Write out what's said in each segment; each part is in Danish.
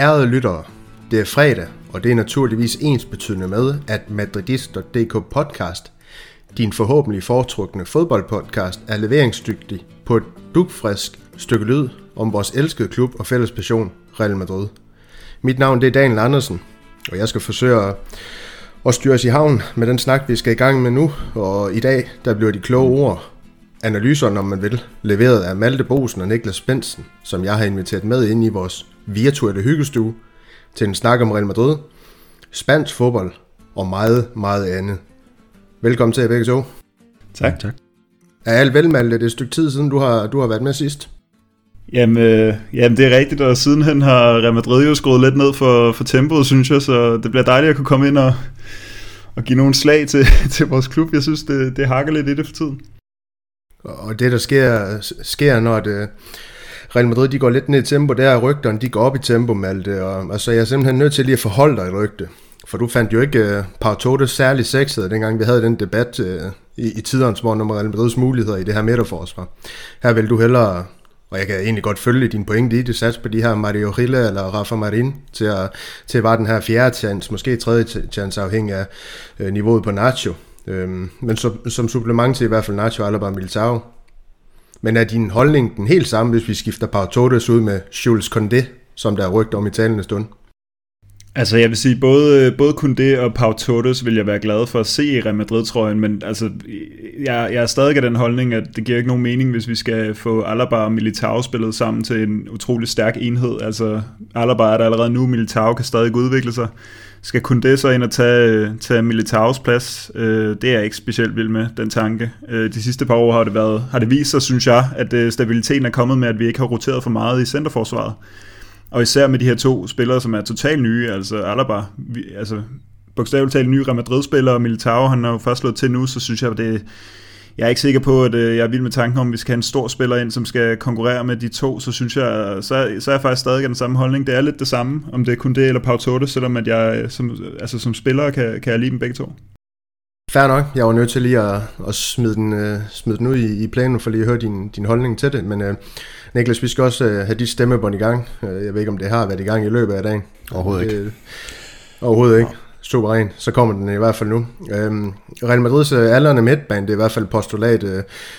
Ærede lyttere, det er fredag, og det er naturligvis ens betydende med, at Madridist.dk podcast, din forhåbentlig foretrukne fodboldpodcast, er leveringsdygtig på et dugfrisk stykke lyd om vores elskede klub og fælles passion, Real Madrid. Mit navn det er Daniel Andersen, og jeg skal forsøge at, at styre os i havn med den snak, vi skal i gang med nu. Og i dag, der bliver de kloge ord, analyser, når man vil, leveret af Malte Bosen og Niklas Bensen, som jeg har inviteret med ind i vores virtuelle hyggestue til en snak om Real Madrid, spansk fodbold og meget, meget andet. Velkommen til jer begge to. Tak. tak. Er alt vel, Malte? Det er et stykke tid siden, du har, du har været med sidst. Jamen, øh, jamen, det er rigtigt, og sidenhen har Real Madrid jo skruet lidt ned for, for tempoet, synes jeg, så det bliver dejligt at kunne komme ind og, og give nogle slag til, til vores klub. Jeg synes, det, det hakker lidt i det for tiden. Og det, der sker, sker når det, Real Madrid de går lidt ned i tempo, der er rygterne, de går op i tempo, Malte. Og, altså, jeg er simpelthen nødt til lige at forholde dig i rygte. For du fandt jo ikke uh, Pau Torres særlig sexet, dengang vi havde den debat uh, i, i tidernes morgen om Real Madrids muligheder i det her midterforsvar. Her vil du hellere og jeg kan egentlig godt følge din pointe i det, sats på de her Mario Rilla eller Rafa Marin til at, til at være den her fjerde chance, måske tredje chance afhængig af øh, niveauet på Nacho. Øhm, men som, som supplement til i hvert fald Nacho, Alaba Militao. Men er din holdning den helt samme, hvis vi skifter Pau Torres ud med Jules Condé, som der er rygt om i talende stund? Altså jeg vil sige, både, både Koundé og Pau Torres vil jeg være glad for at se i Real Madrid-trøjen, men altså, jeg, jeg er stadig af den holdning, at det giver ikke nogen mening, hvis vi skal få Alaba og Militao spillet sammen til en utrolig stærk enhed. Altså Alaba er der allerede nu, Militao kan stadig udvikle sig. Skal Koundé så ind og tage, tage Militaos plads? Øh, det er jeg ikke specielt vild med, den tanke. Øh, de sidste par år har det, været, har det vist sig, synes jeg, at øh, stabiliteten er kommet med, at vi ikke har roteret for meget i centerforsvaret. Og især med de her to spillere, som er totalt nye, altså Alaba, vi, altså bogstaveligt talt nye Real Madrid-spillere, og Militao, han har jo først slået til nu, så synes jeg, at det, jeg er ikke sikker på, at øh, jeg er vild med tanken om, at vi skal have en stor spiller ind, som skal konkurrere med de to, så synes jeg, så, så er jeg faktisk stadig af den samme holdning. Det er lidt det samme, om det er kun det eller Pau Torres, selvom at jeg øh, som, altså, som spiller kan, kan jeg lide dem begge to. Fair nok. Jeg var nødt til lige at, at smide, den, uh, smide den ud i, i planen, for lige at høre din, din holdning til det. Men uh, Niklas, vi skal også uh, have de stemmebånd i gang. Uh, jeg ved ikke, om det har været i gang i løbet af dagen. Overhovedet ikke. Uh, overhovedet ikke. Suveræn. Så kommer den i hvert fald nu. Uh, Real Madrids uh, aldrende midtbane, det er i hvert fald postulat uh,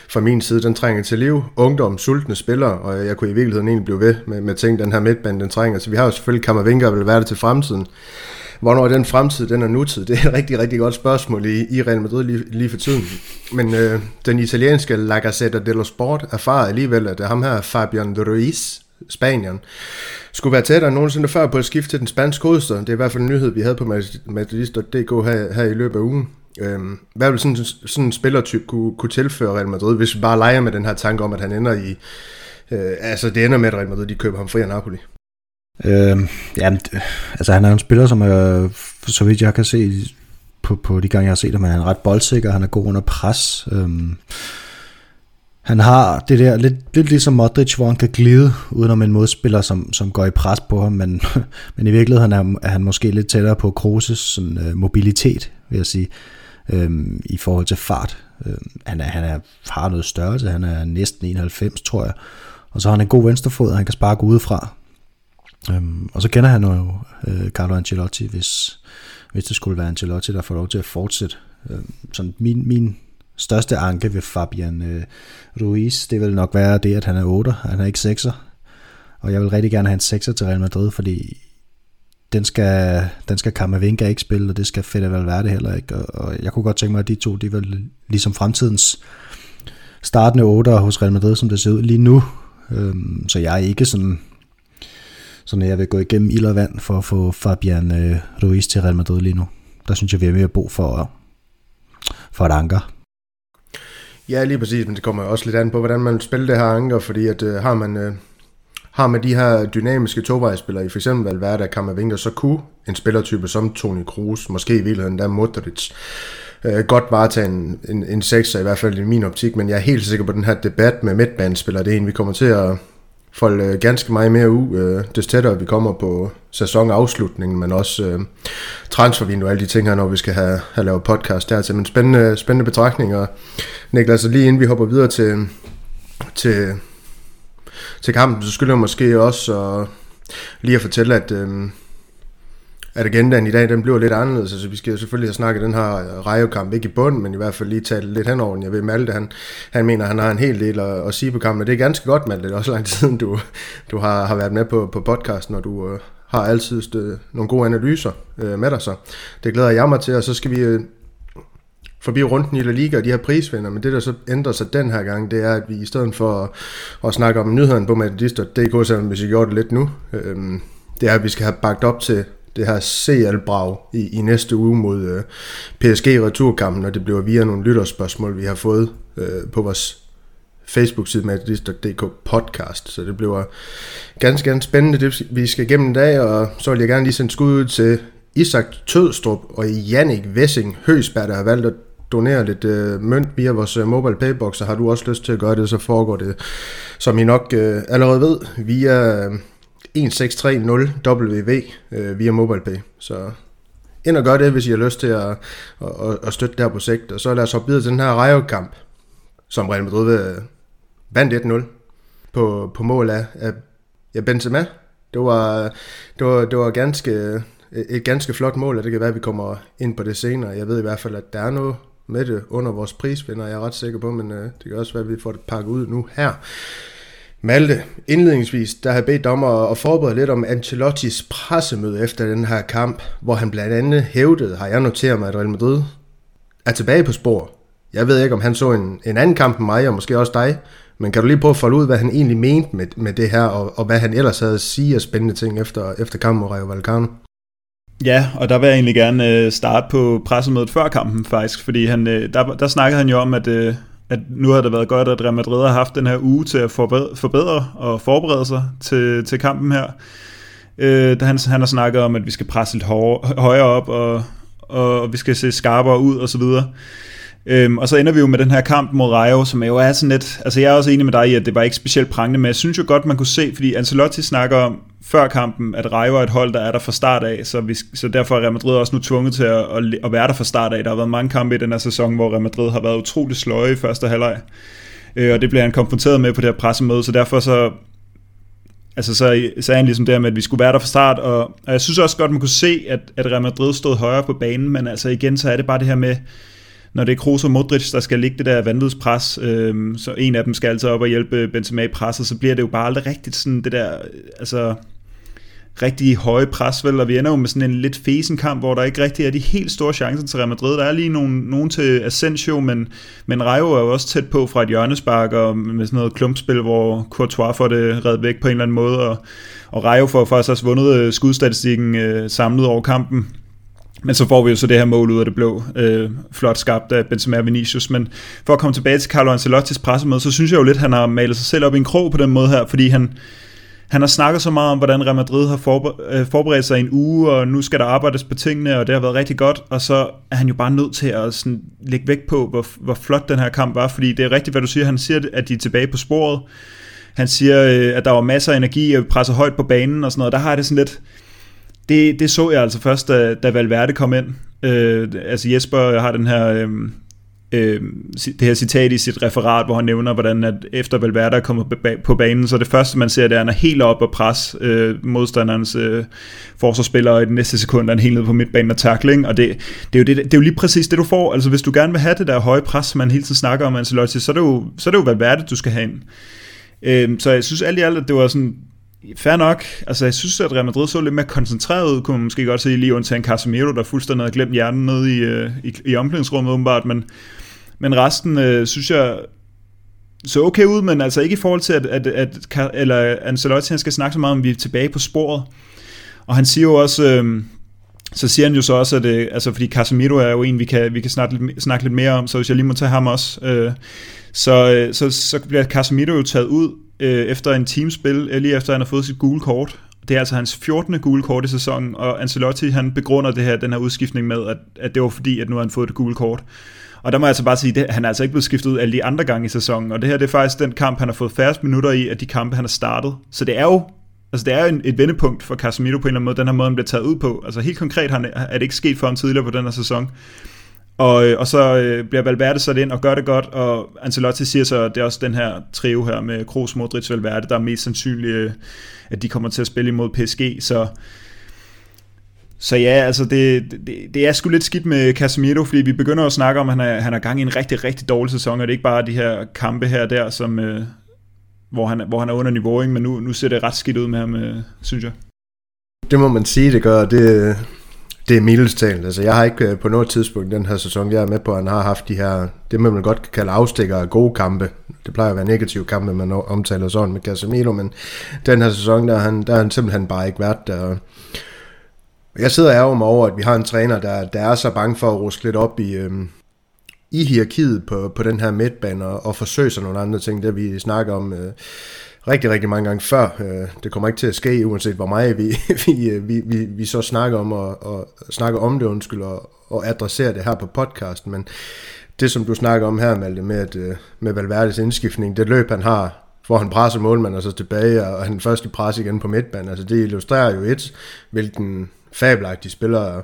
fra min side. Den trænger til liv. Ungdom, sultne spillere, og jeg kunne i virkeligheden egentlig blive ved med, med ting, den her midtbane, den trænger. Så vi har jo selvfølgelig Kammervinger, vil være det til fremtiden. Hvornår den fremtid, den er nutid? Det er et rigtig, rigtig godt spørgsmål i, i Real Madrid lige, lige for tiden. Men øh, den italienske La Gazzetta dello Sport erfarer alligevel, at ham her, Fabian Ruiz, Spanien, skulle være tættere end nogensinde før på at skifte til den spanske hovedstad. Det er i hvert fald en nyhed, vi havde på Madridist.dk her, her i løbet af ugen. Øhm, hvad vil sådan, sådan en spillertype kunne, kunne tilføre Real Madrid, hvis vi bare leger med den her tanke om, at han ender i... Øh, altså, det ender med, at Real Madrid de køber ham fri af Napoli. Øh, ja, altså han er en spiller, som er, så vidt jeg kan se på, på de gange, jeg har set ham, han er ret boldsikker, han er god under pres. Øh, han har det der, lidt, lidt ligesom Modric, hvor han kan glide udenom en modspiller, som, som går i pres på ham, men, men i virkeligheden er, er han måske lidt tættere på Kroos' sådan, øh, mobilitet, vil jeg sige, øh, i forhold til fart. Øh, han er, han er, har noget størrelse, han er næsten 91, tror jeg, og så har han en god venstrefod, og han kan sparke udefra. Øhm, og så kender han jo øh, Carlo Ancelotti, hvis, hvis det skulle være Ancelotti, der får lov til at fortsætte. Øhm, sådan min, min største anke ved Fabian øh, Ruiz, det vil nok være det, at han er 8, han er ikke 6'er. Og jeg vil rigtig gerne have en 6'er til Real Madrid, fordi den skal, den skal Kammervinga ikke spille, og det skal Fede Valverde heller ikke. Og, og jeg kunne godt tænke mig, at de to, de vil ligesom fremtidens startende 8 hos Real Madrid, som det ser ud lige nu. Øhm, så jeg er ikke sådan så når jeg vil gå igennem ild og vand for at få Fabian øh, Ruiz til Real Madrid lige nu. Der synes jeg, vi har mere brug for, for et anker. Ja, lige præcis, men det kommer også lidt an på, hvordan man spiller det her anker, fordi at øh, har man... Øh, har man de her dynamiske tovejsspillere i f.eks. Valverde og Kammervinger, så kunne en spillertype som Toni Kroos, måske i virkeligheden der Modric, øh, godt varetage en, en, en sekser, i hvert fald i min optik, men jeg er helt sikker på, at den her debat med midtbanespillere, det er en, vi kommer til at, folde øh, ganske meget mere ud, øh, des tættere vi kommer på sæsonafslutningen, men også øh, transfervinduet og alle de ting her, når vi skal have, have lavet podcast der til. Men spændende, spændende betragtninger. Niklas, lige inden vi hopper videre til, til, til kampen, så skylder jeg måske også at, lige at fortælle, at øh, at agendaen i dag, den bliver lidt anderledes. Altså, vi skal selvfølgelig have snakket den her rejekamp, ikke i bund, men i hvert fald lige tale lidt henover den. Jeg ved, Malte, han, han mener, han har en hel del at, at sige på kampen, det er ganske godt, Malte. Det er også lang tid siden, du, du har, har været med på, på podcasten, og du øh, har altid stød, nogle gode analyser øh, med dig, så det glæder jeg mig til, og så skal vi Øh, forbi runden i La Liga og de her prisvinder, men det der så ændrer sig den her gang, det er, at vi i stedet for at, at snakke om nyhederne på Madridist.dk, selvom hvis vi gjorde det lidt nu, øh, det er, at vi skal have bagt op til det her CL-brag i, i næste uge mod øh, PSG-returkampen, og det bliver via nogle lytterspørgsmål, vi har fået øh, på vores Facebook-side med podcast, så det bliver ganske, ganske spændende, det vi skal igennem i dag, og så vil jeg gerne lige sende skud ud til Isak Tødstrup og Jannik Vessing Høsberg, der har valgt at donere lidt øh, mønt via vores øh, mobile paybox, og har du også lyst til at gøre det, så foregår det, som I nok øh, allerede ved, via øh, 1630WV øh, via MobilePay. Så ind og gør det, hvis I har lyst til at, at, at støtte det her projekt. Og så lad os hoppe videre til den her Rayo-kamp, som Real Madrid øh, vandt 1-0 på, på mål af, af ja, Benzema. Det var, det var, det var ganske, et ganske flot mål, og det kan være, at vi kommer ind på det senere. Jeg ved i hvert fald, at der er noget med det under vores prisvinder, jeg er ret sikker på, men øh, det kan også være, at vi får det pakket ud nu her. Malte, indledningsvis, der har bedt dommer at forberede lidt om Ancelottis pressemøde efter den her kamp, hvor han blandt andet hævdede, har jeg noteret mig, at Real Madrid er tilbage på spor. Jeg ved ikke, om han så en, en anden kamp end mig, og måske også dig, men kan du lige prøve at folde ud, hvad han egentlig mente med, med det her, og, og hvad han ellers havde at sige af spændende ting efter, efter kampen mod Rayo Vallecano? Ja, og der vil jeg egentlig gerne øh, starte på pressemødet før kampen faktisk, fordi han, øh, der, der snakkede han jo om, at øh, at nu har det været godt, at Real Madrid har haft den her uge til at forbedre og forberede sig til, til kampen her. Øh, han, han har snakket om, at vi skal presse lidt højere op, og, og vi skal se skarpere ud, og så videre. Øhm, og så ender vi jo med den her kamp mod Rayo, som jo er sådan lidt, altså jeg er også enig med dig i, at det var ikke specielt prangende, men jeg synes jo godt, man kunne se, fordi Ancelotti snakker om før kampen, at Rayo er et hold, der er der fra start af, så, vi, så derfor er Real Madrid også nu tvunget til at, at, at være der fra start af. Der har været mange kampe i den her sæson, hvor Real Madrid har været utrolig sløje i første halvleg, øh, og det bliver han konfronteret med på det her pressemøde, så derfor så altså så sagde han ligesom der med, at vi skulle være der fra start, og, og jeg synes også godt, man kunne se, at, at Real Madrid stod højere på banen, men altså igen, så er det bare det her med, når det er Kroos og Modric, der skal ligge det der vanvidspres, øh, så en af dem skal altså op og hjælpe Benzema i presset, så bliver det jo bare aldrig rigtigt sådan det der, øh, altså rigtig høje pres, vel, og vi ender jo med sådan en lidt fesen kamp, hvor der ikke rigtig er de helt store chancer til Real Madrid. Der er lige nogen, nogen til Asensio, men, men Rayo er jo også tæt på fra et hjørnespark, og med sådan noget klumpspil, hvor Courtois får det reddet væk på en eller anden måde, og, og Rayo får faktisk også vundet øh, skudstatistikken øh, samlet over kampen. Men så får vi jo så det her mål ud af det blå, øh, flot skabt af Benzema og Vinicius. Men for at komme tilbage til Carlo Ancelottis pressemøde, så synes jeg jo lidt, at han har malet sig selv op i en krog på den måde her, fordi han, han har snakket så meget om, hvordan Real Madrid har øh, forberedt sig en uge, og nu skal der arbejdes på tingene, og det har været rigtig godt, og så er han jo bare nødt til at sådan lægge vægt på, hvor, hvor flot den her kamp var, fordi det er rigtigt, hvad du siger, han siger, at de er tilbage på sporet, han siger, øh, at der var masser af energi, og presser højt på banen og sådan noget, der har det sådan lidt, det, det så jeg altså først, da, da Valverde kom ind. Øh, altså Jesper har den her, øh, øh, det her citat i sit referat, hvor han nævner, hvordan at efter Valverde er kommet på banen, så det første, man ser, det er, at han er helt op og pres øh, modstanderens øh, forsvarsspiller, og i den næste sekund er han helt nede på midtbanen og tackling, og det, det, er jo det, det er jo lige præcis det, du får. Altså hvis du gerne vil have det der høje pres, som man hele tiden snakker om, Ancelotti, så er det jo, så er det jo Valverde, du skal have ind. Øh, så jeg synes alt i alt, at det var sådan Fair nok. Altså, jeg synes, at Real Madrid så lidt mere koncentreret ud, kunne man måske godt se, lige undtagen Casemiro, der fuldstændig havde glemt hjernen nede i, øh, i, i omklædningsrummet, åbenbart, men, men resten øh, synes jeg så okay ud, men altså ikke i forhold til, at, at, at eller Ancelotti han skal snakke så meget om, at vi er tilbage på sporet. Og han siger jo også, øh, så siger han jo så også, at øh, altså, fordi Casemiro er jo en, vi kan, vi kan snakke, lidt, snakke lidt mere om, så hvis jeg lige må tage ham også, øh, så, øh, så, så bliver Casemiro jo taget ud øh, efter en teamspil, øh, lige efter han har fået sit gule kort. Det er altså hans 14. gule kort i sæsonen, og Ancelotti han begrunder det her, den her udskiftning med, at, at det var fordi, at nu har han fået det gule kort. Og der må jeg altså bare sige, at han er altså ikke blevet skiftet ud alle de andre gange i sæsonen, og det her det er faktisk den kamp, han har fået færrest minutter i, af de kampe, han har startet. Så det er jo Altså det er en, et vendepunkt for Casemiro på en eller anden måde, den her måde, han bliver taget ud på. Altså helt konkret han, er det ikke sket for ham tidligere på den her sæson. Og, øh, og så øh, bliver Valverde sat ind og gør det godt, og Ancelotti siger så, at det er også den her trio her med Kroos, Modric, Valverde, der er mest sandsynligt, øh, at de kommer til at spille imod PSG, så så ja, altså det, det, det er sgu lidt skidt med Casemiro, fordi vi begynder at snakke om, at han er, han er gang i en rigtig, rigtig dårlig sæson, og det er ikke bare de her kampe her og der, som, øh, hvor, han, hvor han er under niveau, ikke? men nu, nu ser det ret skidt ud med ham, øh, synes jeg. Det må man sige, det gør. Det, det er middelstal. Altså, jeg har ikke øh, på noget tidspunkt den her sæson, jeg er med på, at han har haft de her, det man godt kan kalde afstikker af gode kampe. Det plejer at være negative kampe, man omtaler sådan med Casemiro, men den her sæson, der har han, der han simpelthen bare ikke været der. Jeg sidder ærger mig over, at vi har en træner, der, der er så bange for at ruske lidt op i, øhm, i hierarkiet på, på den her midtbane og, og forsøge sig nogle andre ting, der vi snakker om øh, rigtig, rigtig mange gange før. Øh, det kommer ikke til at ske, uanset hvor meget vi, vi, øh, vi, vi, vi så snakker om, og, og snakker om det, undskyld, og, og adresserer det her på podcasten, men det, som du snakker om her, Malte, med, at, øh, med Valverdes indskiftning, det løb, han har, hvor han presser målmanden og så tilbage, og han først i pres igen på midtbanen, altså det illustrerer jo et, hvilken fabelagtig spiller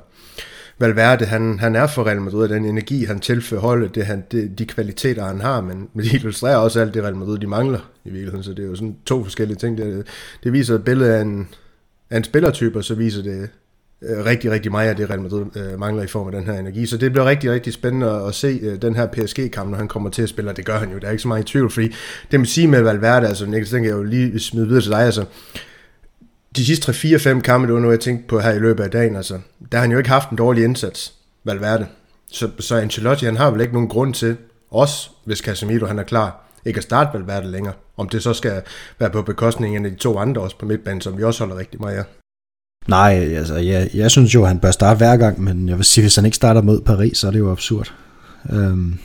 Valverde, han, han er for Real Madrid, den energi, han tilfører holdet, det, han, det, de kvaliteter, han har, men, men de illustrerer også alt det, Real Madrid, de mangler i virkeligheden, så det er jo sådan to forskellige ting. Det, det viser et billede af en, af en spillertype, og så viser det øh, rigtig, rigtig meget af det, Real Madrid øh, mangler i form af den her energi. Så det bliver rigtig, rigtig spændende at, se øh, den her PSG-kamp, når han kommer til at spille, og det gør han jo, der er ikke så meget i tvivl, fordi det man sige med Valverde, altså, jeg tænker jeg jo lige smide videre til dig, altså, de sidste 3-4-5 kampe, det var noget, jeg tænkte på her i løbet af dagen, altså, der har han jo ikke haft en dårlig indsats, Valverde. Så, så Ancelotti, han har vel ikke nogen grund til, også hvis Casemiro han er klar, ikke at starte Valverde længere. Om det så skal være på bekostning af de to andre også på midtbanen, som vi også holder rigtig meget af. Nej, altså jeg, jeg synes jo, han bør starte hver gang, men jeg vil sige, hvis han ikke starter mod Paris, så er det jo absurd. Øhm,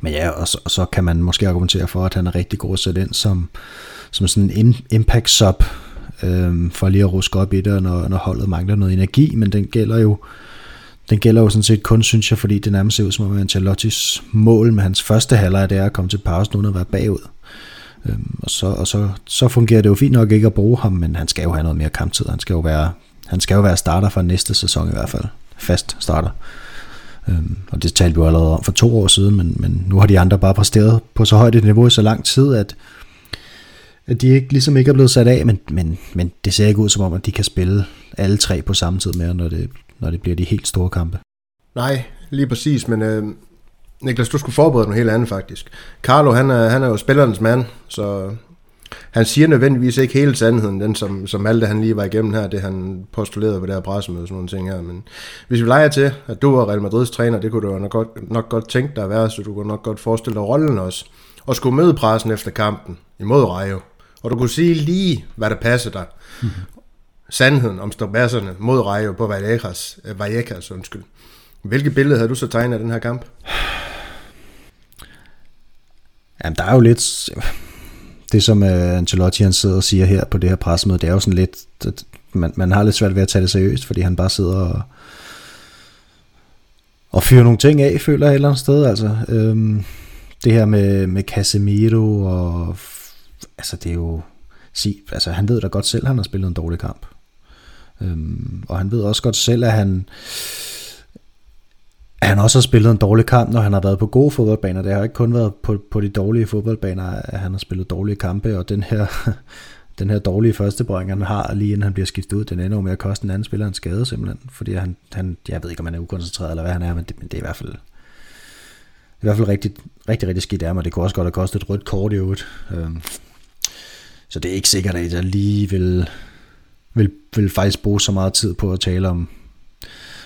men ja, og så, og så kan man måske argumentere for, at han er rigtig god at sætte ind som, som sådan en impact sub øh, for lige at ruske op i det, når, når holdet mangler noget energi, men den gælder jo den gælder jo sådan set kun, synes jeg, fordi det nærmest ser ud som om Ancelottis mål med hans første halvleg, det er at komme til pause uden at være bagud. Øhm, og så, og så, så fungerer det jo fint nok ikke at bruge ham, men han skal jo have noget mere kamptid. Han skal jo være, han skal jo være starter for næste sæson i hvert fald. Fast starter. Øhm, og det talte vi jo allerede om for to år siden, men, men nu har de andre bare præsteret på så højt et niveau i så lang tid, at, at de ikke, ligesom ikke er blevet sat af, men, men, men det ser ikke ud som om, at de kan spille alle tre på samme tid mere, når det, når det bliver de helt store kampe. Nej, lige præcis, men øh, Niklas, du skulle forberede noget helt andet faktisk. Carlo, han er, han er jo spillernes mand, så han siger nødvendigvis ikke hele sandheden, den som, som alt det, han lige var igennem her, det han postulerede på det her pressemøde og sådan nogle ting her. Men hvis vi leger til, at du var Real Madrids træner, det kunne du nok godt, nok godt tænke dig at være, så du kunne nok godt forestille dig rollen også. Og skulle møde pressen efter kampen imod Rayo og du kunne sige lige, hvad der passer dig. Mm-hmm. Sandheden om stobasserne mod Rayo på Vallecas, øh, Vallecas undskyld. Hvilket billede havde du så tegnet af den her kamp? Jamen, der er jo lidt... Det, som uh, Ancelotti han sidder og siger her på det her pressemøde, det er jo sådan lidt... At man, man har lidt svært ved at tage det seriøst, fordi han bare sidder og, og fyrer nogle ting af, føler jeg et eller andet sted. Altså, øhm, det her med, med Casemiro og altså det er jo, sig, altså han ved da godt selv, at han har spillet en dårlig kamp. Øhm, og han ved også godt selv, at han, at han også har spillet en dårlig kamp, når han har været på gode fodboldbaner. Det har ikke kun været på, på de dårlige fodboldbaner, at han har spillet dårlige kampe, og den her, den her dårlige første han har, lige inden han bliver skiftet ud, den ender jo med at koste en anden spiller en skade simpelthen, fordi han, han jeg ved ikke, om han er ukoncentreret, eller hvad han er, men det, men det er i hvert fald i hvert fald rigtig, rigtig, rigtig skidt af mig. Det kunne også godt have kostet et rødt kort i øvrigt. Øhm, så det er ikke sikkert, at jeg lige vil, vil, vil faktisk bruge så meget tid på at tale om,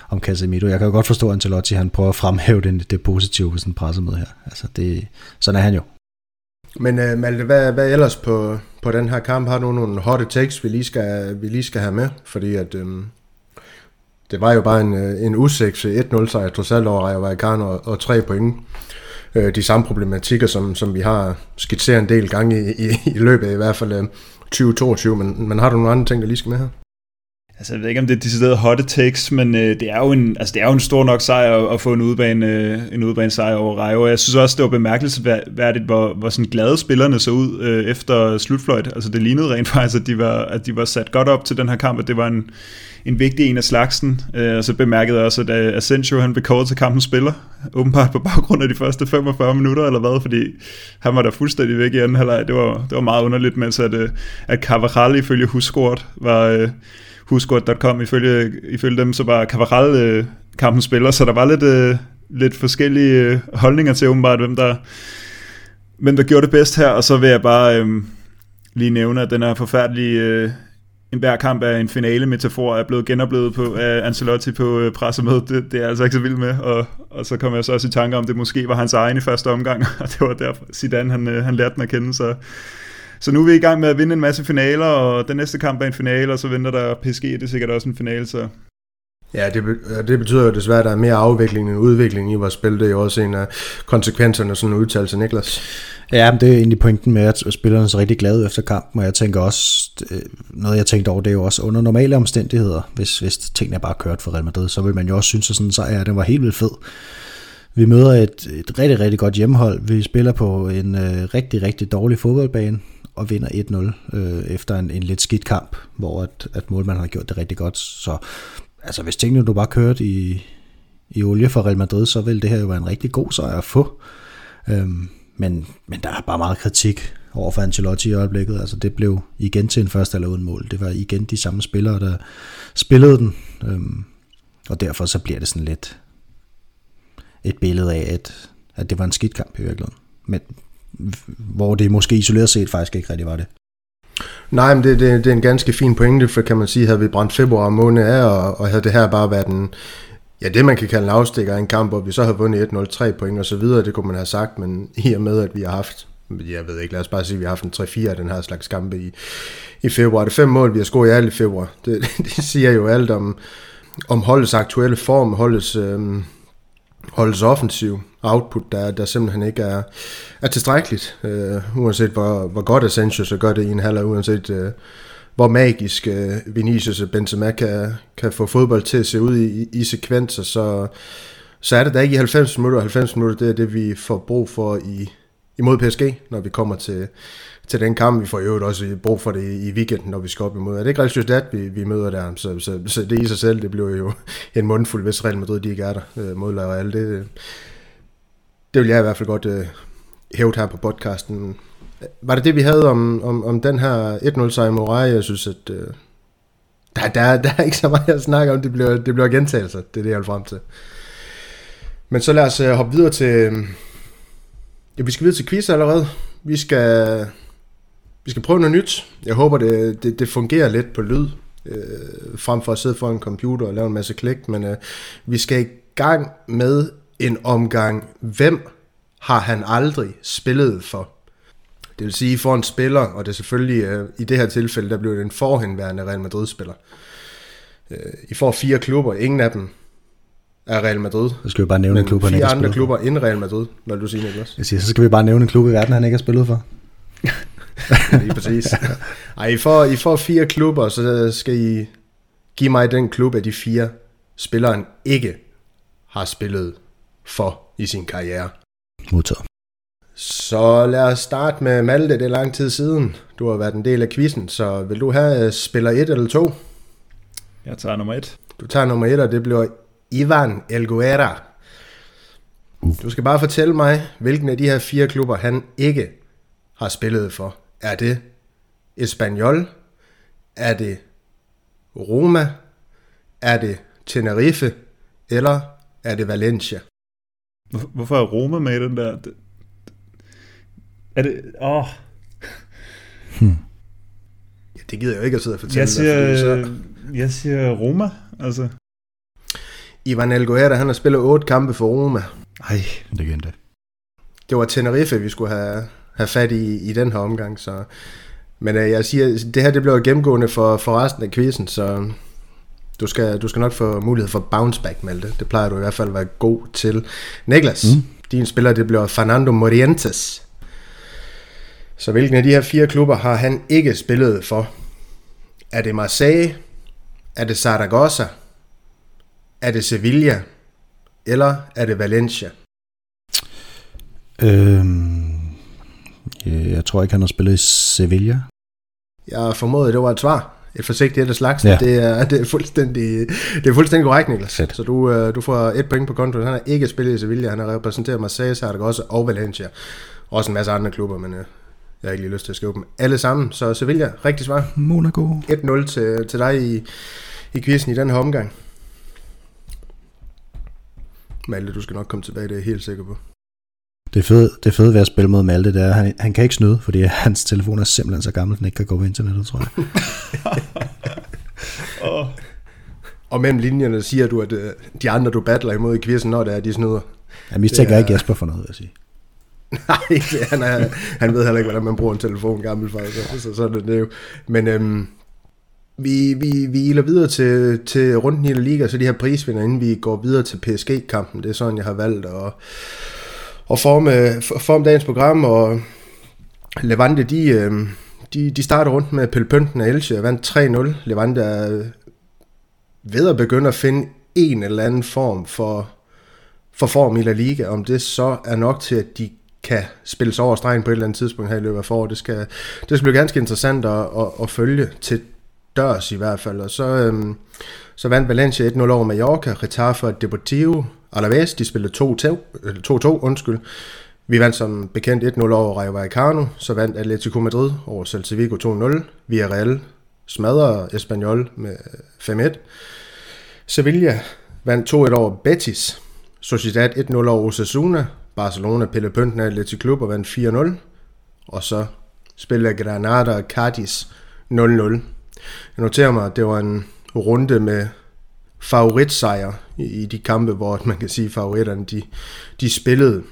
om Casemiro. Jeg kan jo godt forstå, at Ancelotti han prøver at fremhæve det, det positive ved sådan en pressemøde her. Altså det, sådan er han jo. Men uh, Malte, hvad, hvad ellers på, på den her kamp? Har du nogle hotte takes, vi lige skal, vi lige skal have med? Fordi at, øhm, det var jo bare en, øh, en U6 1-0 sejr trods alt over Rayo Vallecano og, og tre point øh, de samme problematikker, som, som vi har skitseret en del gange i, i, i løbet af i hvert fald øh, 2022, men, men har du nogle andre ting, der lige skal med her? Altså, jeg ved ikke, om det er decideret hot takes, men øh, det, er jo en, altså, det er jo en stor nok sejr at, at få en udbane, øh, en udbane sejr over Rayo. Jeg synes også, det var bemærkelsesværdigt, hvor, hvor sådan glade spillerne så ud øh, efter slutfløjt. Altså, det lignede rent faktisk, at de, var, at de var sat godt op til den her kamp, at det var en, en vigtig en af slagsen. Øh, og så bemærkede jeg også, at uh, Asensio han blev kåret til kampens spiller, åbenbart på baggrund af de første 45 minutter eller hvad, fordi han var der fuldstændig væk i anden halvleg. Det var, det var meget underligt, mens at, øh, at Cavaral ifølge Huskort var... Øh, uh, Huskort.com, ifølge, ifølge dem, så var Cavaral uh, kampens spiller, så der var lidt, lidt forskellige holdninger til åbenbart, hvem der, hvem der gjorde det bedst her, og så vil jeg bare uh, lige nævne, at den her forfærdelige øh, en hver kamp er en finale metafor er blevet genoplevet på af Ancelotti på øh, pressemødet. Det, det er jeg altså ikke så vild med. Og, og så kom jeg så også i tanke om, det måske var hans egen i første omgang, og det var derfor Zidane, han, øh, han lærte den at kende. Så, så nu er vi i gang med at vinde en masse finaler, og den næste kamp er en finale, og så venter der PSG, det er sikkert også en finale, så Ja, det, det betyder jo desværre, at der er mere afvikling end udvikling i vores spil. Det er jo også en af konsekvenserne af sådan en udtalelse, Niklas. Ja, men det er egentlig pointen med, at spillerne er så rigtig glade efter kampen, og jeg tænker også, øh, noget jeg tænkte over, det er jo også under normale omstændigheder, hvis, hvis tingene bare kørt for Real Madrid, så vil man jo også synes, at sådan en sejr, den var helt vildt fed. Vi møder et, et rigtig, rigtig godt hjemmehold. Vi spiller på en øh, rigtig, rigtig dårlig fodboldbane og vinder 1-0 øh, efter en, en lidt skidt kamp, hvor at, at målmanden har gjort det rigtig godt. Så altså, hvis tingene du bare kørte i, i olie for Real Madrid, så ville det her jo være en rigtig god sejr at få. Øhm, men, men der er bare meget kritik over for Ancelotti i øjeblikket. Altså det blev igen til en første eller uden mål. Det var igen de samme spillere, der spillede den. Øhm, og derfor så bliver det sådan lidt et billede af, at, at det var en skidt kamp i virkeligheden. Men hvor det måske isoleret set faktisk ikke rigtig var det. Nej, men det, det, det er en ganske fin pointe, for kan man sige, havde vi brændt februar måned af, og, og havde det her bare været en, ja, det man kan kalde en afstikker af en kamp, hvor vi så havde vundet 1-0, 3 point og så videre, det kunne man have sagt, men i og med, at vi har haft, jeg ved ikke, lad os bare sige, at vi har haft en 3-4 af den her slags kampe i, i februar. Det er fem mål, vi har scoret i alt i februar. Det, det siger jo alt om, om holdets aktuelle form, holdets, øh, holdets offensiv output, der, der simpelthen ikke er, er tilstrækkeligt, øh, uanset hvor, hvor godt Asensio så gør det i en halv, uanset øh, hvor magisk øh, Vinicius og Benzema kan, kan få fodbold til at se ud i, i sekvenser, så, så er det da ikke i 90 minutter, 90 minutter, det er det, vi får brug for i, imod PSG, når vi kommer til, til den kamp. Vi får jo også brug for det i weekenden, når vi skal op imod. Er det ikke Real Sociedad, vi, vi møder der? Så, så, så, det i sig selv, det bliver jo en mundfuld, hvis Real Madrid de ikke er der øh, mod Real. Det, det vil jeg i hvert fald godt øh, hæve her på podcasten. Var det det, vi havde om, om, om den her 1-0 sejr i Rej? Jeg synes, at øh, der, der, der er ikke så meget at snakke om. Det bliver, det bliver gentagelser. Det er det, jeg vil frem til. Men så lad os øh, hoppe videre til... Øh, ja, vi skal videre til quiz allerede. Vi skal, vi skal prøve noget nyt. Jeg håber, det, det, det fungerer lidt på lyd, øh, frem for at sidde foran en computer og lave en masse klik. Men øh, vi skal i gang med en omgang, hvem har han aldrig spillet for? Det vil sige, for en spiller, og det er selvfølgelig øh, i det her tilfælde, der blev det en forhenværende Real Madrid-spiller. Øh, I får fire klubber, ingen af dem er Real Madrid. Så skal vi bare nævne en klub, han ikke har andre klubber end Real Madrid, når du siger, Niklas. Jeg siger, så skal vi bare nævne en klub i verden, han ikke har spillet for. Lige præcis. Ej, I får, I får fire klubber, så skal I give mig den klub af de fire spilleren ikke har spillet for i sin karriere. Modtaget. Så lad os starte med Malte, det er lang tid siden. Du har været en del af quizzen, så vil du have spiller 1 eller 2? Jeg tager nummer 1. Du tager nummer 1, og det bliver Ivan Elguera. Uh. Du skal bare fortælle mig, hvilken af de her fire klubber han ikke har spillet for. Er det Espanyol? Er det Roma? Er det Tenerife? Eller er det Valencia? Hvorfor er Roma med i den der? Er det... Åh... Oh. Hmm. Ja, det gider jeg jo ikke at sidde og fortælle jeg siger, dig, så... Jeg siger Roma, altså. Ivan Elguera, han har spillet otte kampe for Roma. Ej, det kan det. Det var Tenerife, vi skulle have, have fat i i den her omgang, så... Men øh, jeg siger, det her det bliver gennemgående for, for resten af quizzen, så du skal, du skal nok få mulighed for bounce back, Malte. Det plejer du i hvert fald at være god til. Niklas, mm. Din spiller, det bliver Fernando Morientes. Så hvilken af de her fire klubber har han ikke spillet for? Er det Marseille? Er det Zaragoza? Er det Sevilla? Eller er det Valencia? Øhm, jeg tror ikke, han har spillet i Sevilla. Jeg formodede, det var et svar. Et forsigtigt et slags. Ja. Det, er, det, er fuldstændig, det er fuldstændig korrekt, Niklas. Fedt. Så du, øh, du får et point på kontoen. Han har ikke spillet i Sevilla. Han har repræsenteret Marseille, Zaragoza og Valencia. Også en masse andre klubber, men øh, jeg har ikke lige lyst til at skrive dem alle sammen. Så Sevilla, rigtig svar. Monaco. 1-0 til, til dig i, i quizzen i den her omgang. Malte, du skal nok komme tilbage, det er jeg helt sikker på. Det fede, det fede ved at spille mod Malte, det er, at han, han kan ikke snyde, fordi hans telefon er simpelthen så gammel, at den ikke kan gå på internettet, tror jeg. oh. Og mellem linjerne siger du, at uh, de andre, du battler imod i quizzen, når det er, de snyder. Jeg mistænker er... ikke Jesper for noget, vil jeg sige. Nej, det, han, er, han ved heller ikke, hvordan man bruger en telefon gammel for, så, så sådan er det jo. Men øhm, vi, vi, vi iler videre til, til runden i La Liga, så de her prisvinder, inden vi går videre til PSG-kampen. Det er sådan, jeg har valgt at, at forme, øh, forme dagens program, og Levante, de, øh, de, de starter rundt med Pelle Pønten af Elche, vandt 3-0. Levante er øh, ved at begynde at finde en eller anden form for, for form i La Liga. Om det så er nok til, at de kan spilles over stregen på et eller andet tidspunkt her i løbet af foråret. Det skal, det skal blive ganske interessant at, at, at følge til dørs i hvert fald. Og så, øhm, så vandt Valencia 1-0 over Mallorca, Retafa og Deportivo Alaves, de spillede 2-2, undskyld. Vi vandt som bekendt 1-0 over Rayo Vallecano, så vandt Atletico Madrid over Celta Vigo 2-0. Villarreal smadrer Espanyol med øh, 5-1. Sevilla vandt 2-1 over Betis. Sociedad 1-0 over Osasuna. Barcelona pillede pynten af Atletico Klub og vandt 4-0. Og så spiller Granada og Cadiz 0-0. Jeg noterer mig, at det var en runde med favoritsejr i, de kampe, hvor man kan sige, at favoritterne de, de spillede.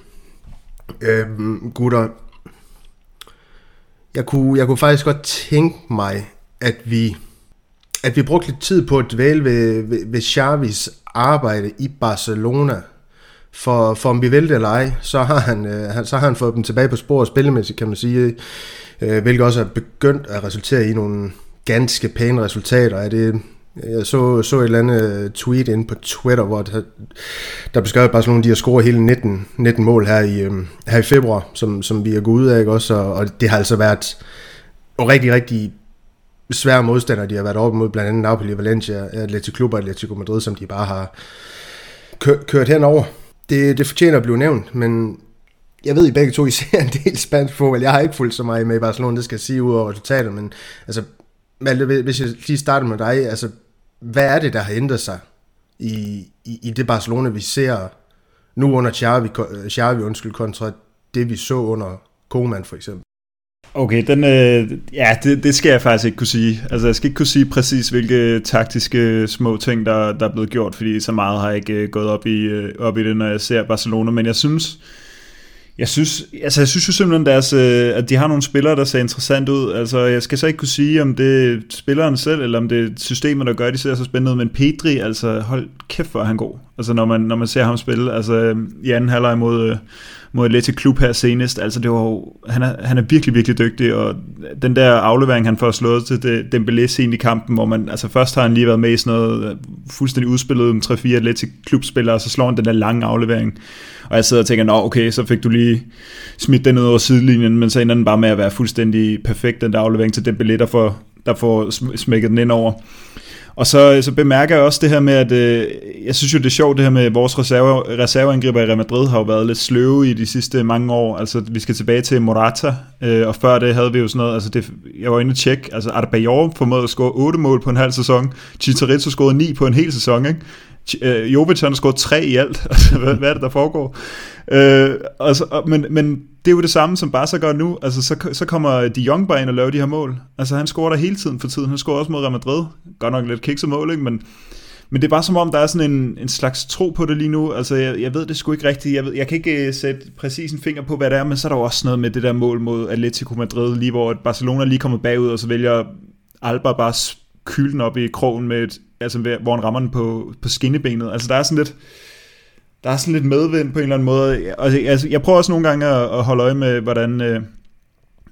Øhm, gutter, jeg kunne, jeg kunne faktisk godt tænke mig, at vi, at vi brugte lidt tid på at dvæle ved, ved, ved Xavis arbejde i Barcelona. For, for om vi vil det eller ej, så har han, øh, så har han fået dem tilbage på sporet spillemæssigt, kan man sige. Øh, hvilket også er begyndt at resultere i nogle ganske pæne resultater. Er det jeg så, så et eller andet øh, tweet ind på Twitter, hvor der, der beskrev Barcelona, de har scoret hele 19, 19 mål her i, øh, her i februar, som, som vi er gået ud af, ikke også? Og, og det har altså været en rigtig, rigtig svære modstandere, de har været op mod, blandt andet Napoli, Valencia, Atletico Club og Atletico Madrid, som de bare har kør, kørt henover. Det, det fortjener at blive nævnt, men jeg ved, I begge to, I ser en del spansk fodbold. Jeg har ikke fulgt så meget med i Barcelona, det skal jeg sige ud over resultatet, men altså, Malte, hvis jeg lige starter med dig, altså, hvad er det, der har ændret sig i, i, i det Barcelona, vi ser nu under Xavi, øh, Xavi undskyld, kontra det, vi så under Koeman for eksempel? Okay, den, øh, ja, det, det skal jeg faktisk ikke kunne sige. Altså, jeg skal ikke kunne sige præcis, hvilke taktiske små ting, der, der er blevet gjort, fordi så meget har jeg ikke øh, gået op i, øh, op i det, når jeg ser Barcelona. Men jeg synes, jeg synes, altså jeg synes jo simpelthen, deres, øh, at de har nogle spillere, der ser interessant ud. Altså, jeg skal så ikke kunne sige, om det er spilleren selv, eller om det er systemet, der gør, at de ser så spændende ud. Men Pedri, altså hold kæft, hvor er han god. Altså, når man, når man ser ham spille. Altså, i anden halvleg mod, øh, mod Athletic Klub her senest. Altså, det var jo, han, er, han er virkelig, virkelig dygtig, og den der aflevering, han får slået til det, Dembélé sent i kampen, hvor man, altså først har han lige været med i sådan noget øh, fuldstændig udspillet om 3-4 Athletic Klub-spillere, og så slår han den der lange aflevering. Og jeg sidder og tænker, nå okay, så fik du lige smidt den ud over sidelinjen, men så ender den bare med at være fuldstændig perfekt, den der aflevering til Dembélé, der får, der får smækket den ind over. Og så, så bemærker jeg også det her med, at øh, jeg synes jo, det er sjovt, det her med vores reserve, reserveangriber i Real Madrid har jo været lidt sløve i de sidste mange år. Altså, vi skal tilbage til Morata, øh, og før det havde vi jo sådan noget, altså det, jeg var inde og tjekke, altså Adebayor formåede at score 8 mål på en halv sæson, Chicharito scorede 9 på en hel sæson, ikke? Øh, Jovic han har scoret tre i alt. Altså, hvad, hvad er det, der foregår? Øh, altså, men, men det er jo det samme, som Barca gør nu. Altså, så, så kommer De Jong bare ind og laver de her mål. Altså, han scorer der hele tiden for tiden. Han scorer også mod Real Madrid. Godt nok lidt kikset mål, ikke? Men, men det er bare som om, der er sådan en, en slags tro på det lige nu. Altså, jeg, jeg ved det sgu ikke rigtigt. Jeg, ved, jeg kan ikke uh, sætte præcis en finger på, hvad det er, men så er der jo også noget med det der mål mod Atletico Madrid, lige hvor Barcelona lige kommer bagud, og så vælger Alba bare kylden op i krogen med et, altså hvor han rammer den på, på skinnebenet. Altså der er sådan lidt, der er sådan lidt medvind på en eller anden måde. Og altså, jeg prøver også nogle gange at, at holde øje med, hvordan... Øh,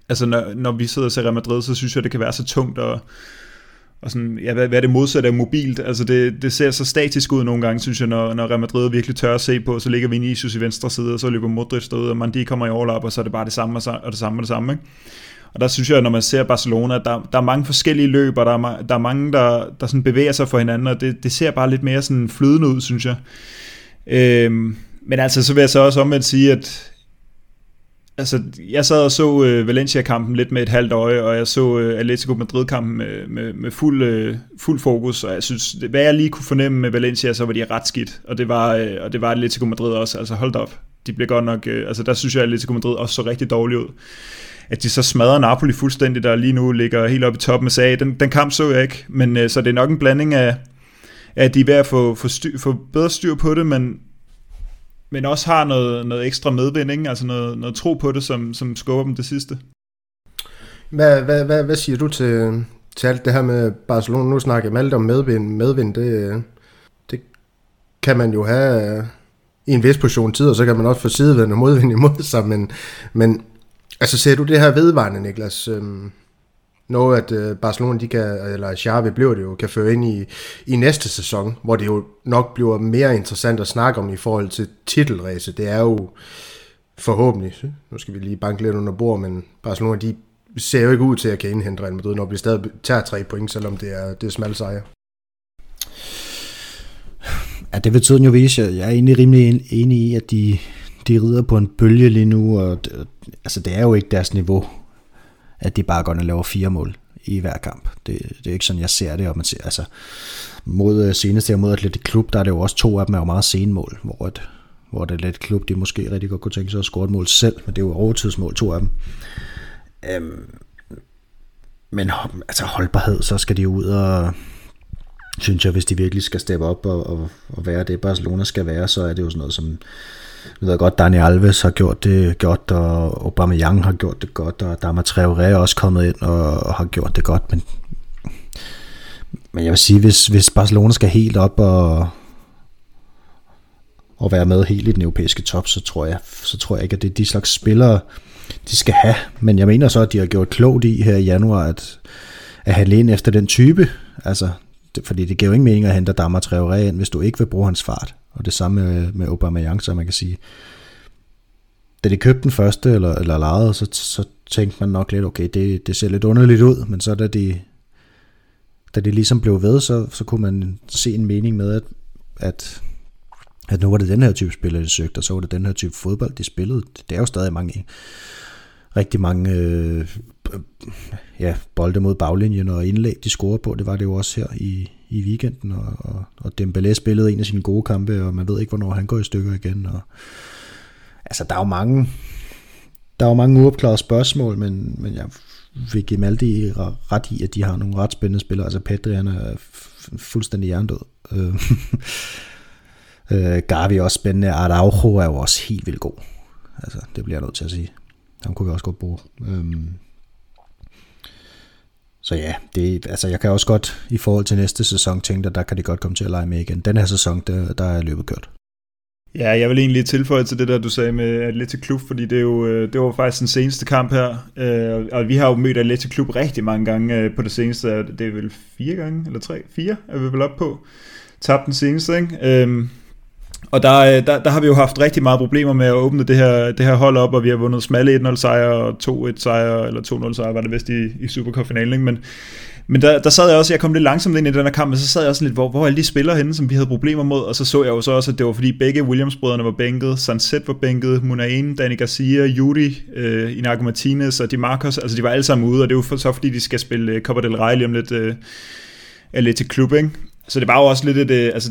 altså, når, når vi sidder og ser Real Madrid, så synes jeg, det kan være så tungt og og sådan, ja, hvad, hvad er det modsatte af mobilt? Altså det, det ser så statisk ud nogle gange, synes jeg, når, når Real Madrid virkelig tør at se på, så ligger Vinicius i venstre side, og så løber Modric derud, og Mandi kommer i overlap, og så er det bare det samme og det samme og det samme. Ikke? Og der synes jeg, når man ser Barcelona, der, der er mange forskellige løb, og der er, der er mange, der, der sådan bevæger sig for hinanden, og det, det ser bare lidt mere sådan flydende ud, synes jeg. Øhm, men altså, så vil jeg så også omvendt sige, at altså, jeg sad og så øh, Valencia-kampen lidt med et halvt øje, og jeg så øh, Atletico Madrid-kampen med, med, med fuld, øh, fuld fokus, og jeg synes, hvad jeg lige kunne fornemme med Valencia, så var de ret skidt, og det var, øh, og det var Atletico Madrid også, altså hold op. De blev godt nok, øh, altså der synes jeg, at Atletico Madrid også så rigtig dårligt ud. At de så smadrer Napoli fuldstændig, der lige nu ligger helt oppe i toppen af sag. Den, den kamp så jeg ikke, men øh, så det er nok en blanding af, at de er ved at få, få, styr, få bedre styr på det, men men også har noget, noget ekstra medvind, ikke? altså noget, noget tro på det, som, som skubber dem det sidste. Hvad, hvad, hvad, hvad siger du til, til alt det her med Barcelona? Nu snakker jeg alt om medvind. Medvind, det, øh, det kan man jo have i en vis portion tid, og så kan man også få sidevind og modvind imod sig, men, men altså ser du det her vedvarende, Niklas? Øhm, noget, at øh, Barcelona, de kan, eller Xavi bliver det jo, kan føre ind i, i næste sæson, hvor det jo nok bliver mere interessant at snakke om i forhold til titelræse. Det er jo forhåbentlig, nu skal vi lige banke lidt under bord, men Barcelona, de ser jo ikke ud til at kan indhente Real Madrid, når vi stadig tager tre point, selvom det er, det er smal sejr. Ja, det vil tiden jo vise. Jeg er egentlig rimelig enig i, at de, de rider på en bølge lige nu, og altså, det er jo ikke deres niveau at de bare går og laver fire mål i hver kamp. Det, det er ikke sådan, jeg ser det. Og man ser, altså, mod seneste senest her mod Atletic Klub, der er det jo også to af dem er jo meget sene mål, hvor, et, hvor det Atletic Klub, de måske rigtig godt kunne tænke sig at score et mål selv, men det er jo overtidsmål, to af dem. Øhm, men altså holdbarhed, så skal de ud og synes jeg, hvis de virkelig skal steppe op og, og, og være det, Barcelona skal være, så er det jo sådan noget som jeg ved godt, Dani Alves har gjort det godt, og Aubameyang har gjort det godt, og Dama Traoré er også kommet ind og, og har gjort det godt, men, men jeg vil sige, hvis, hvis Barcelona skal helt op og, og være med helt i den europæiske top, så tror jeg, så tror jeg ikke, at det er de slags spillere, de skal have. Men jeg mener så, at de har gjort klogt i her i januar, at, at have ind efter den type. Altså, fordi det giver jo ingen mening at hente Dammer Traoré ind, hvis du ikke vil bruge hans fart. Og det samme med, med Aubameyang, så man kan sige, da de købte den første, eller, eller lejede, så, så tænkte man nok lidt, okay, det, det ser lidt underligt ud, men så da de, da de ligesom blev ved, så, så kunne man se en mening med, at, at, at nu var det den her type spiller, de søgte, og så var det den her type fodbold, de spillede. Det er jo stadig mange, rigtig mange øh, ja, bolde mod baglinjen og indlæg, de scorer på. Det var det jo også her i, i weekenden, og, og, og Dembélé spillede en af sine gode kampe, og man ved ikke, hvornår han går i stykker igen. Og, altså, der er jo mange, der er jo mange uopklarede spørgsmål, men, men jeg vil give Maldi ret i, at de har nogle ret spændende spillere. Altså Pedri, han er fuldstændig jerndød. Øh, øh, Gavi er også spændende. Araujo er jo også helt vildt god. Altså, det bliver jeg nødt til at sige. Ham kunne vi også godt bruge. Øhm, så ja, det, altså jeg kan også godt i forhold til næste sæson tænke, at der kan det godt komme til at lege med igen. Den her sæson, der, der er løbet kørt. Ja, jeg vil egentlig tilføje til det der, du sagde med Atletic Klub, fordi det, er jo, øh, det var faktisk den seneste kamp her, øh, og vi har jo mødt Atletic Klub rigtig mange gange øh, på det seneste, det er vel fire gange, eller tre, fire er vi vel op på, tabt den seneste, ikke? Øhm, og der, øh, der, der har vi jo haft rigtig meget problemer med at åbne det her, det her hold op, og vi har vundet smalle 1-0 sejre og 2-1 sejre, eller 2-0 sejre var det vist i, i Supercup-finalen. Men, men der, der sad jeg også, jeg kom lidt langsomt ind i den her kamp, og så sad jeg også lidt, hvor, hvor er alle de spillere henne, som vi havde problemer mod, og så så jeg jo så også, at det var fordi begge Williams-brødrene var bænket, Sunset var bænket, Munain, Dani Garcia, Yuri, øh, Inago Martinez og Di Marcos, altså de var alle sammen ude, og det var for, så fordi de skal spille øh, Copa del Rey lige om lidt, øh, lidt til klub, ikke? Så det var jo også lidt et, øh, altså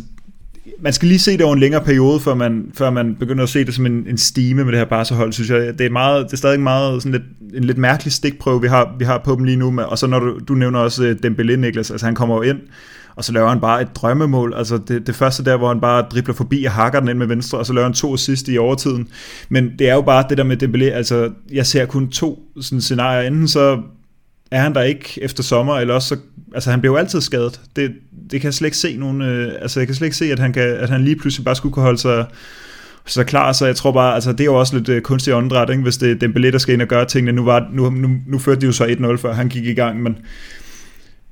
man skal lige se det over en længere periode, før man, før man begynder at se det som en, en stime med det her Barca-hold, synes jeg. Det er, meget, det er stadig meget sådan lidt, en lidt mærkelig stikprøve, vi har, vi har på dem lige nu. Med, og så når du, du nævner også øh, Dembélé, Niklas, altså han kommer jo ind, og så laver han bare et drømmemål. Altså det, det første der, hvor han bare dribler forbi og hakker den ind med venstre, og så laver han to assist i overtiden. Men det er jo bare det der med Dembélé, altså jeg ser kun to sådan scenarier. Enten så er han der ikke efter sommer, eller også så, altså han bliver jo altid skadet. Det, det kan jeg slet ikke se nogen, øh, altså jeg kan slet ikke se, at han, kan, at han lige pludselig bare skulle kunne holde sig, så klar, så jeg tror bare, altså det er jo også lidt øh, kunstig åndedræt, ikke? hvis det er Dembélé, der skal ind og gøre tingene. Nu, var, nu, nu, nu førte de jo så 1-0, før han gik i gang, men,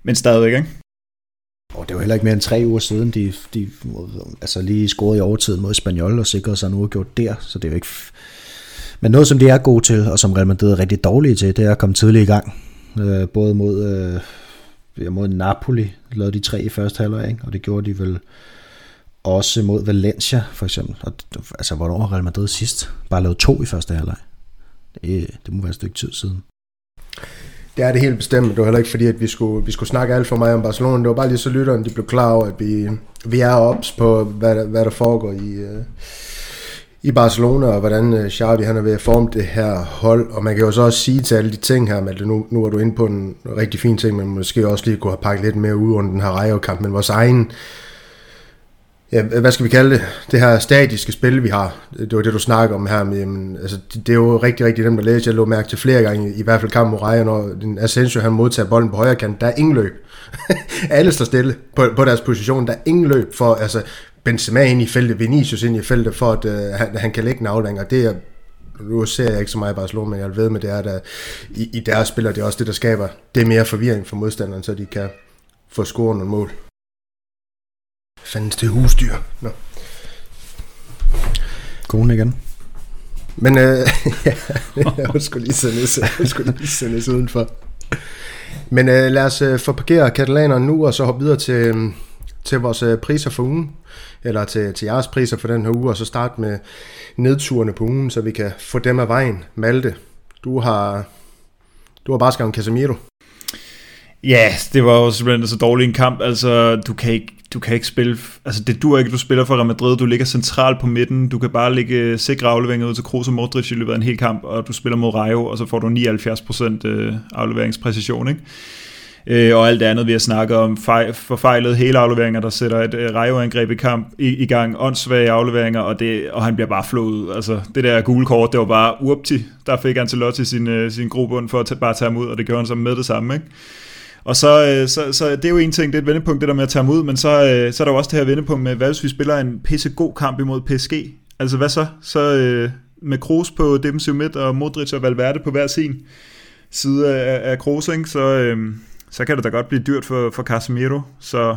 men stadigvæk, ikke? Og det var heller ikke mere end tre uger siden, de, de altså lige scorede i overtiden mod Spanjol og sikrede sig en gjort der, så det er jo ikke... Men noget, som de er gode til, og som Real Madrid er rigtig dårlige til, det er at komme tidligt i gang. Øh, både mod, øh, mod Napoli lavede de tre i første halvleg, ikke? og det gjorde de vel også mod Valencia for eksempel. Og, altså, hvornår har Real Madrid sidst bare lavet to i første halvleg? Det, det må være et stykke tid siden. Det er det helt bestemt. Det var heller ikke fordi, at vi skulle, vi skulle snakke alt for meget om Barcelona. Det var bare lige så lytteren, de blev klar over, at vi, vi er ops på, hvad hvad der foregår i, øh, i Barcelona, og hvordan øh, Xavi han er ved at forme det her hold. Og man kan jo så også sige til alle de ting her, at nu, nu er du inde på en rigtig fin ting, men måske også lige kunne have pakket lidt mere ud under den her Rayo-kamp, men vores egen ja, hvad skal vi kalde det, det her statiske spil, vi har. Det var det, du snakker om her. Med, jamen, altså, det, det, er jo rigtig, rigtig nemt at læse. Jeg lå mærke til flere gange, i hvert fald kampen mod Raja, når Asensio han modtager bolden på højre kant. Der er ingen løb. Alle står stille på, på deres position. Der er ingen løb for, altså, Benzema ind i feltet, Vinicius ind i feltet, for at uh, han, han kan lægge en det er nu ser jeg ikke så meget i Barcelona, men jeg ved med det er, at i, i deres spiller, det er også det, der skaber det mere forvirring for modstanderen, så de kan få scoret nogle mål. Fandens til husdyr. Nå. Konen igen. Men øh, ja, jeg skulle lige sendes, jeg skulle lige sendes udenfor. Men øh, lad os øh, få parkeret katalanerne nu, og så hoppe videre til, øh, til vores øh, priser for ugen. Eller til, til jeres priser for den her uge, og så starte med nedturene på ugen, så vi kan få dem af vejen. Malte, du har, du har bare skrevet Casemiro. Ja, det var jo simpelthen så dårlig en kamp. Altså, du kan ikke, du kan ikke spille... Altså, det dur ikke, du spiller for Real Madrid. Du ligger centralt på midten. Du kan bare lægge sikre afleveringer ud til Kroos og Modric i løbet af en hel kamp, og du spiller mod Rayo, og så får du 79% øh, afleveringspræcision, ikke? Øh, og alt det andet, vi har snakket om, fej, forfejlede hele afleveringer, der sætter et øh, Rayo-angreb i kamp i, i gang, åndssvage afleveringer, og, det, og han bliver bare flået Altså, det der gule kort, det var bare uopti. Der fik Ancelotti sin, øh, sin grobund for at tage, bare tage ham ud, og det gjorde han så med det samme, ikke? Og så, øh, så, så det er jo en ting, det er et vendepunkt, det der med at tage ham ud, men så, øh, så er der jo også det her vendepunkt med, hvad hvis vi spiller en pissegod kamp imod PSG? Altså hvad så? Så øh, med Kroos på defensiv midt og Modric og Valverde på hver sin side af, af Kroos, ikke? Så, øh, så kan det da godt blive dyrt for, for Casemiro. Så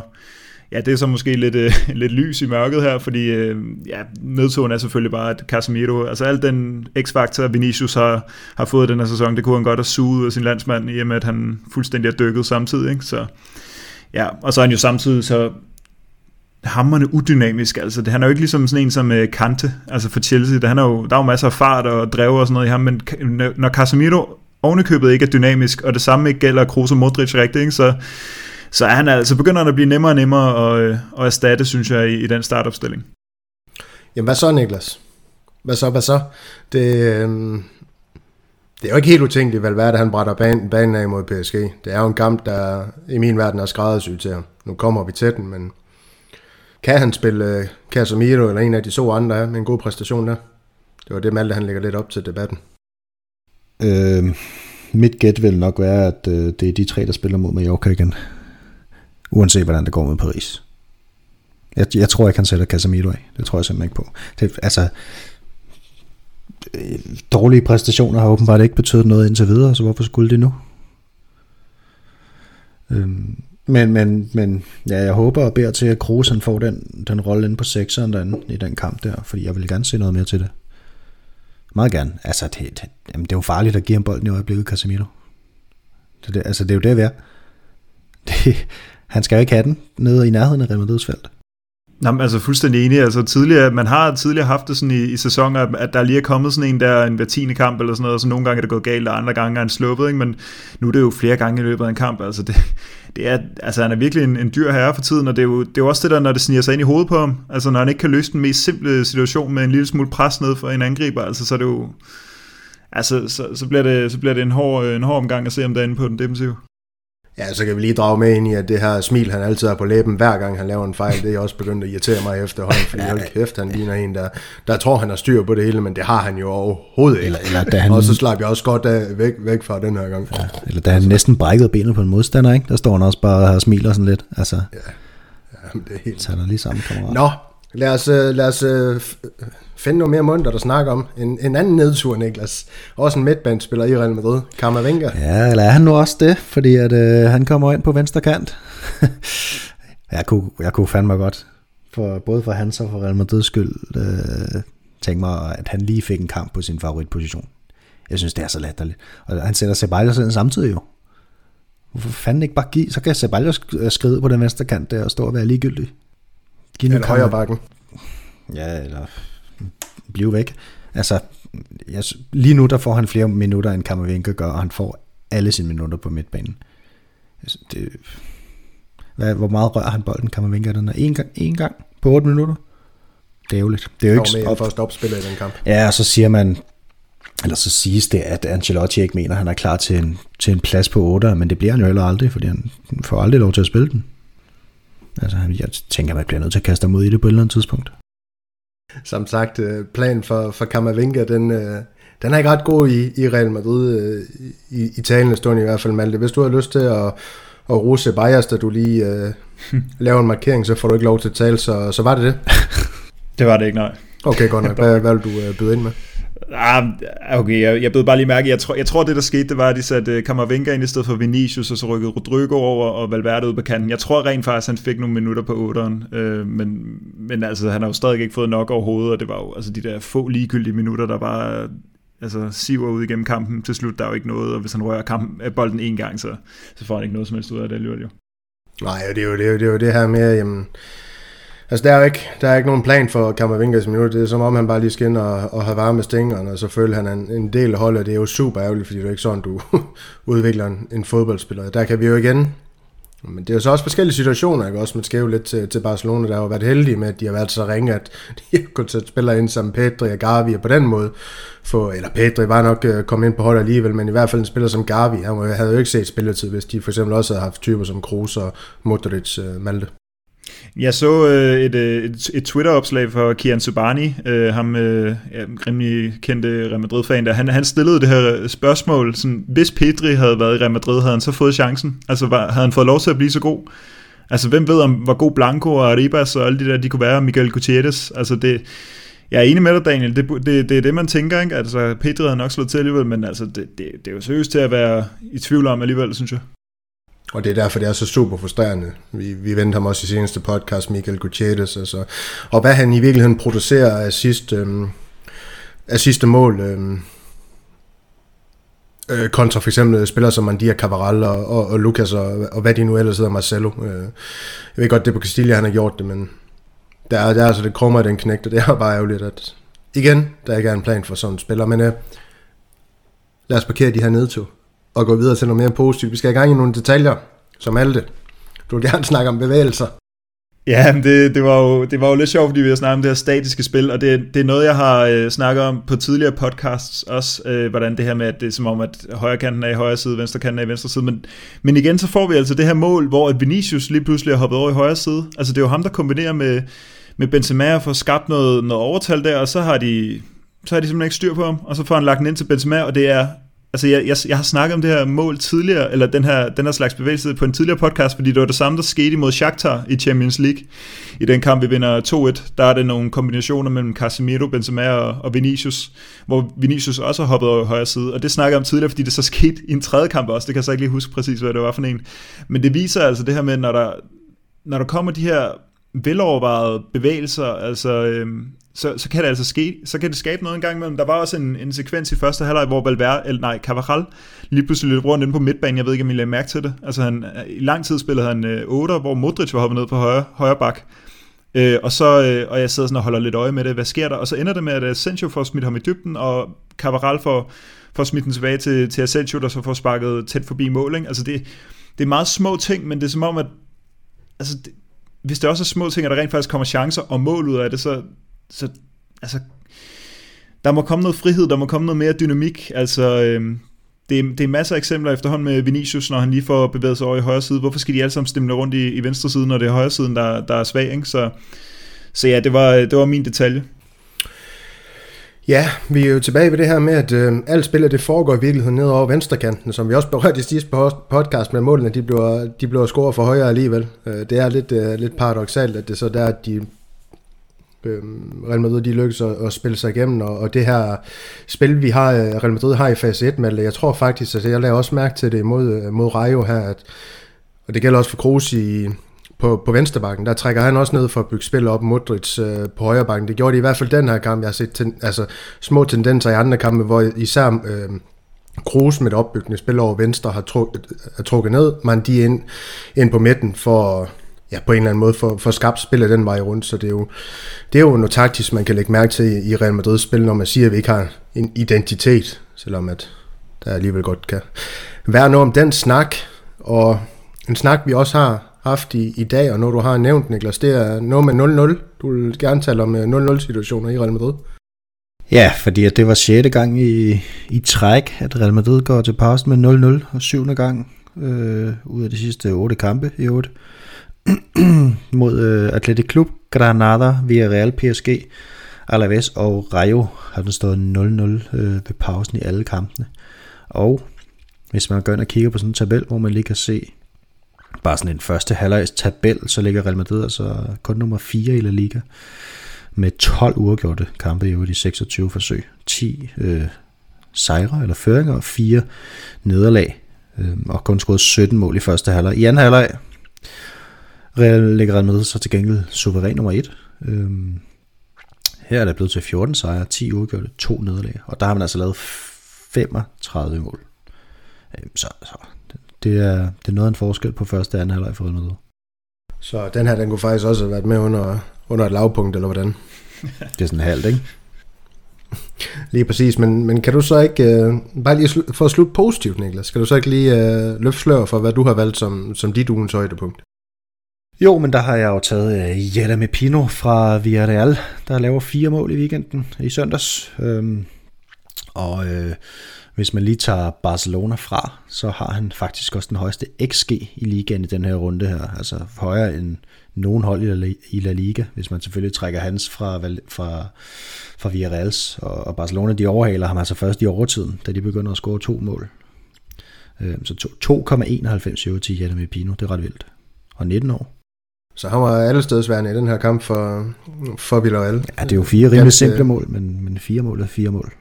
ja, det er så måske lidt, øh, lidt lys i mørket her, fordi øh, ja, nedturen er selvfølgelig bare, at Casemiro, altså al den x-faktor, Vinicius har, har fået den her sæson, det kunne han godt have suget ud af sin landsmand, i og med, at han fuldstændig er dykket samtidig. Ikke? Så, ja, og så er han jo samtidig så hammerne udynamisk. Altså, det, han er jo ikke ligesom sådan en som øh, Kante, altså for Chelsea. Der, han er jo, der er jo masser af fart og drev og sådan noget i ham, men når Casemiro ovenikøbet ikke er dynamisk, og det samme ikke gælder Kroos og Modric rigtigt, ikke? så så er han altså begynder han at blive nemmere og nemmere at, øh, at erstatte, synes jeg, i, i den startopstilling. Jamen hvad så, Niklas? Hvad så, hvad så? Det, øh, det er jo ikke helt utænkeligt, hvad det han brætter banen, banen af mod PSG. Det er jo en kamp, der i min verden er skræddersyet til ham. Nu kommer vi til den, men kan han spille øh, Casemiro eller en af de to andre med en god præstation der? Det var det, Malte han lægger lidt op til debatten. Øh, mit gæt vil nok være, at øh, det er de tre, der spiller mod Mallorca igen uanset hvordan det går med Paris. Jeg, jeg tror ikke, han sætter Casemiro af. Det tror jeg simpelthen ikke på. Det, altså, øh, dårlige præstationer har åbenbart ikke betydet noget indtil videre, så hvorfor skulle det nu? Øhm, men, men, men ja, jeg håber og beder til, at Kroos han får den, den rolle inde på sekseren derinde, i den kamp der, fordi jeg vil gerne se noget mere til det. Meget gerne. Altså, det, det, jamen, det er jo farligt at give ham bolden i øjeblikket, Casemiro. Det, det, altså, det er jo det, vi er. Det, han skal jo ikke have den nede i nærheden af Real Madrids felt. Jamen, altså fuldstændig enig. Altså, tidligere, man har tidligere haft det sådan i, i sæsoner, at der lige er kommet sådan en der en hver tiende kamp eller sådan noget, og så nogle gange er det gået galt, og andre gange er han sluppet, ikke? men nu er det jo flere gange i løbet af en kamp. Altså, det, det er, altså han er virkelig en, en dyr herre for tiden, og det er, jo, det er jo også det der, når det sniger sig ind i hovedet på ham. Altså når han ikke kan løse den mest simple situation med en lille smule pres ned for en angriber, altså så er det jo... Altså, så, så, bliver det, så bliver det en hård, en hård omgang at se om derinde på den defensive. Ja, så kan vi lige drage med ind i, at det her smil, han altid har på læben, hver gang han laver en fejl, det er også begyndt at irritere mig efterhånden, fordi hold kæft, han ligner en, der, der tror, han har styr på det hele, men det har han jo overhovedet ikke. Eller, eller da han, Og så slap jeg også godt af, væk, væk fra den her gang. Ja. eller da han næsten brækkede benet på en modstander, ikke? der står han også bare og smiler sådan lidt. Altså, Jamen, det er helt... han er lige samme kammerat. Nå, lad os, øh, lad os øh, finde noget mere mundt, at snakke om. En, en anden nedtur, Niklas. Også en midtbandspiller i Real Madrid, Camavinga. Ja, eller er han nu også det? Fordi at, øh, han kommer ind på venstre kant. jeg, kunne, jeg kunne fandme godt, for, både for hans og for Real Madrids skyld, øh, tænke mig, at han lige fik en kamp på sin favoritposition. Jeg synes, det er så latterligt. Og han sætter Ceballos ind samtidig jo. Hvorfor fanden ikke bare give? Så kan Ceballos skride på den venstre kant der og stå og være ligegyldig. Giv nu Eller højre bakken. Ja, eller blive væk. Altså, jeg, lige nu der får han flere minutter, end Kammervinke gør, og han får alle sine minutter på midtbanen. Altså, det, hvad, hvor meget rører han bolden, Kammervinke? Den er en gang, en gang på 8 minutter. Det er ærgerligt. Det er jo ikke... første opspiller i den kamp. Ja, og så siger man, eller så siges det, at Ancelotti ikke mener, at han er klar til en, til en plads på 8, men det bliver han jo heller aldrig, fordi han får aldrig lov til at spille den. Altså, jeg tænker, man bliver nødt til at kaste ud i det på et eller andet tidspunkt. Som sagt, øh, planen for, for Camavinga, den, øh, den er ikke ret god i, i Real Madrid, øh, i, i talende stund i hvert fald, Malte. Hvis du har lyst til at, at rose Bayers, da du lige øh, laver en markering, så får du ikke lov til at tale, så, så var det det. Det var det ikke, nej. Okay, godt nok. Hvad, hvad vil du øh, byde ind med? Ah, okay, jeg, jeg blev bare lige mærke, jeg tror, jeg tror det der skete, det var, at de satte øh, Kammervenga ind i stedet for Vinicius, og så rykkede Rodrigo over og Valverde ud på kanten. Jeg tror rent faktisk, han fik nogle minutter på 8'eren, øh, men, men altså, han har jo stadig ikke fået nok overhovedet, og det var jo altså de der få ligegyldige minutter, der bare altså, siver ud igennem kampen. Til slut, der er jo ikke noget, og hvis han rører kampen, øh, bolden en gang, så, så får han ikke noget som helst ud af det alligevel jo. Nej, det er jo det, er jo, det, er jo det her med, jamen, altså der er jo ikke, der er ikke nogen plan for Kammervingas minut. Det er som om, han bare lige skal ind og, og have varme stængerne, og så føler han en, en del af holdet. Det er jo super ærgerligt, fordi det er jo ikke sådan, du udvikler en, en fodboldspiller. Der kan vi jo igen, men det er jo så også forskellige situationer, ikke? Også man skal jo lidt til, til Barcelona, der har jo været heldige med, at de har været så ringe, at de har kunnet sætte spillere ind som Pedri og Gavi, og på den måde få, eller Pedri var nok øh, kommet ind på holdet alligevel, men i hvert fald en spiller som Gavi, han havde jo ikke set spilletid, hvis de for eksempel også havde haft typer som Kroos og Modric øh, Malte. Jeg så øh, et, øh, et, et Twitter-opslag fra Kian Subani, øh, ham øh, ja, rimelig kendte Real Madrid-fan, der han, han stillede det her spørgsmål, sådan, hvis Pedri havde været i Real Madrid, havde han så fået chancen? Altså var, havde han fået lov til at blive så god? Altså hvem ved om, hvor god Blanco og Arribas og alle de der, de kunne være, Miguel Gutierrez, altså det, jeg er enig med dig, Daniel. Det, det, det er det, man tænker, ikke? Altså, Pedri havde nok slået til alligevel, men altså, det, det, det er jo seriøst til at være i tvivl om alligevel, synes jeg. Og det er derfor, det er så super frustrerende. Vi, vi vendte ham også i seneste podcast, Michael Gutierrez. Altså. Og hvad han i virkeligheden producerer af sidste, øhm, af sidste mål, øhm, øh, kontra for eksempel spillere som Mandia Cavaral og, og, og Lucas og, og hvad de nu ellers hedder, Marcelo. Øh, jeg ved godt, det er på Castilla, han har gjort det, men der er, der er altså det krummer i den knægt, og det er bare ærgerligt, at igen, der ikke er en plan for sådan en spiller. Men øh, lad os parkere de her nedtog og gå videre til noget mere positivt. Vi skal i gang i nogle detaljer, som Malte. Du vil gerne snakke om bevægelser. Ja, men det, det, var jo, det var jo lidt sjovt, fordi vi har snakket om det her statiske spil, og det, det er noget, jeg har øh, snakket om på tidligere podcasts også, øh, hvordan det her med, at det er som om, at højre kanten er i højre side, venstre kanten er i venstre side, men, men igen, så får vi altså det her mål, hvor at Vinicius lige pludselig er hoppet over i højre side. Altså det er jo ham, der kombinerer med, med Benzema og får skabt noget, noget overtal der, og så har de så har de simpelthen ikke styr på ham, og så får han lagt den ind til Benzema, og det er Altså, jeg, jeg, jeg har snakket om det her mål tidligere, eller den her, den her slags bevægelse på en tidligere podcast, fordi det var det samme, der skete imod Shakhtar i Champions League. I den kamp, vi vinder 2-1, der er det nogle kombinationer mellem Casemiro, Benzema og, og Vinicius, hvor Vinicius også har hoppet over højre side. Og det snakker jeg om tidligere, fordi det så skete i en tredje kamp også. Det kan jeg så ikke lige huske præcis, hvad det var for en. Men det viser altså det her med, når der, når der kommer de her velovervejede bevægelser, altså, øhm, så, så kan det altså ske, så kan det skabe noget en gang imellem. Der var også en, en sekvens i første halvleg, hvor Valverde, eller nej, Cavajal, lige pludselig løb rundt inde på midtbanen. Jeg ved ikke, om I lagde mærke til det. Altså, han, i lang tid spillede han øh, 8, hvor Modric var hoppet ned på højre, højre bak. Øh, og, så, øh, og jeg sidder sådan og holder lidt øje med det. Hvad sker der? Og så ender det med, at øh, Asensio får smidt ham i dybden, og Cavajal får, får smidt den tilbage til, til Asensio, der så får sparket tæt forbi mål. Ikke? Altså, det, det er meget små ting, men det er som om, at altså, det, hvis det også er små ting, at der rent faktisk kommer chancer og mål ud af det, så, så altså, der må komme noget frihed, der må komme noget mere dynamik. Altså, øhm, det, er, det er masser af eksempler efterhånden med Vinicius, når han lige får bevæget sig over i højre side. Hvorfor skal de alle sammen stemme rundt i, i venstre side, når det er højre siden, der, der er svag? Ikke? Så, så ja, det var, det var min detalje. Ja, vi er jo tilbage ved det her med, at øh, alt spillet det foregår i virkeligheden ned over venstrekanten, som vi også berørte i sidste podcast med målene, de bliver, de bliver scoret for højre alligevel. Øh, det er lidt, øh, lidt paradoxalt, at det så der, at de Øhm, Real Madrid de lykkes at, at spille sig igennem, og, og det her spil, vi har, øh, Real Madrid har i fase 1, men jeg tror faktisk, at jeg lader også mærke til det mod, øh, mod Rayo her, at, og det gælder også for Kroos i, på, på venstrebakken, der trækker han også ned for at bygge spil op Modric øh, på højrebakken. Det gjorde de i hvert fald den her kamp. Jeg har set ten, altså, små tendenser i andre kampe, hvor især øh, Kroos med det opbyggende spil over venstre har trukket, har øh, trukket ned, man de ind, ind på midten for ja, på en eller anden måde for, for skabt spillet den vej rundt, så det er, jo, det er jo noget taktisk, man kan lægge mærke til i Real Madrid spil, når man siger, at vi ikke har en identitet, selvom at der alligevel godt kan være noget om den snak, og en snak vi også har haft i, i dag, og når du har nævnt, Niklas, det er noget med 0-0. Du vil gerne tale om øh, 0-0-situationer i Real Madrid. Ja, fordi det var 6. gang i, i træk, at Real Madrid går til pause med 0-0, og 7. gang øh, ud af de sidste 8 kampe i 8 mod øh, Athletic Club, Granada, Villarreal, PSG, Alaves og Rayo har den stået 0-0 øh, ved pausen i alle kampene. Og hvis man går ind og kigger på sådan en tabel, hvor man lige kan se bare sådan en første halvlejs tabel, så ligger Real Madrid altså kun nummer 4 i La Liga med 12 uafgjorte kampe i de 26 forsøg. 10 øh, sejre eller føringer og 4 nederlag. Øh, og kun scoret 17 mål i første halvleg. I anden halvleg Real ligger Real Madrid så til gengæld suveræn nummer 1. Øh, her er der blevet til 14 sejre, 10 uafgjorte, 2 nederlag. Og der har man altså lavet 35 mål. Øh, så, så det er, det er noget af en forskel på første og anden halvleg for Real Madrid. Så den her, den kunne faktisk også have været med under, under et lavpunkt, eller hvordan? det er sådan halvt, ikke? Lige præcis, men, men kan du så ikke, uh, bare lige slu, for at slutte positivt, Niklas, skal du så ikke lige uh, løfte slør for, hvad du har valgt som, som dit ugens højdepunkt? Jo, men der har jeg jo taget øh, uh, Jetta med Pino fra Villarreal, der laver fire mål i weekenden i søndags. Øhm, og uh, hvis man lige tager Barcelona fra, så har han faktisk også den højeste XG i ligaen i den her runde her. Altså højere end nogen hold i La Liga, hvis man selvfølgelig trækker hans fra, fra, fra Villarreals. Og, og Barcelona, de overhaler ham altså først i overtiden, da de begynder at score to mål. Øhm, så 2,91 til Jeremy Pino, det er ret vildt. Og 19 år. Så han var alle stedsværende i den her kamp for, for Villarreal. Ja, det er jo fire rimelig simple mål, men, men fire mål er fire mål.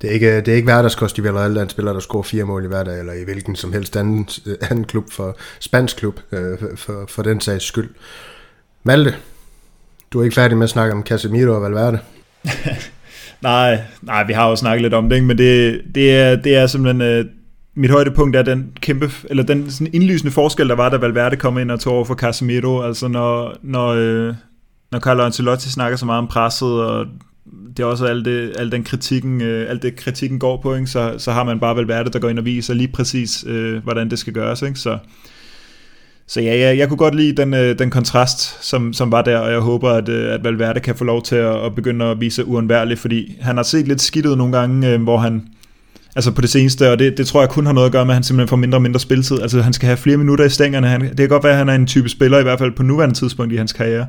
Det er ikke, det er ikke hverdagskost i Villarreal, der er en spiller, der scorer fire mål i hverdag, eller i hvilken som helst anden, anden klub for spansk klub, øh, for, for den sags skyld. Malte, du er ikke færdig med at snakke om Casemiro og Valverde. nej, nej, vi har jo snakket lidt om det, ikke? men det, det, er, det er simpelthen... Mit højdepunkt er den kæmpe, eller den sådan indlysende forskel, der var, da Valverde kom ind og tog over for Casemiro. Altså når, når, øh, når Carlo Ancelotti snakker så meget om presset, og det er også alt, det, alt den kritikken, øh, alt det kritikken går på, ikke? Så, så har man bare Valverde, der går ind og viser lige præcis, øh, hvordan det skal gøres. Ikke? Så, så ja, ja, jeg kunne godt lide den, øh, den kontrast, som, som var der, og jeg håber, at, øh, at Valverde kan få lov til at, at begynde at vise uundværligt, fordi han har set lidt skidt ud nogle gange, øh, hvor han, altså på det seneste, og det, det tror jeg kun har noget at gøre med, at han simpelthen får mindre og mindre spilletid. Altså han skal have flere minutter i stængerne. Han, det kan godt være, at han er en type spiller, i hvert fald på nuværende tidspunkt i hans karriere,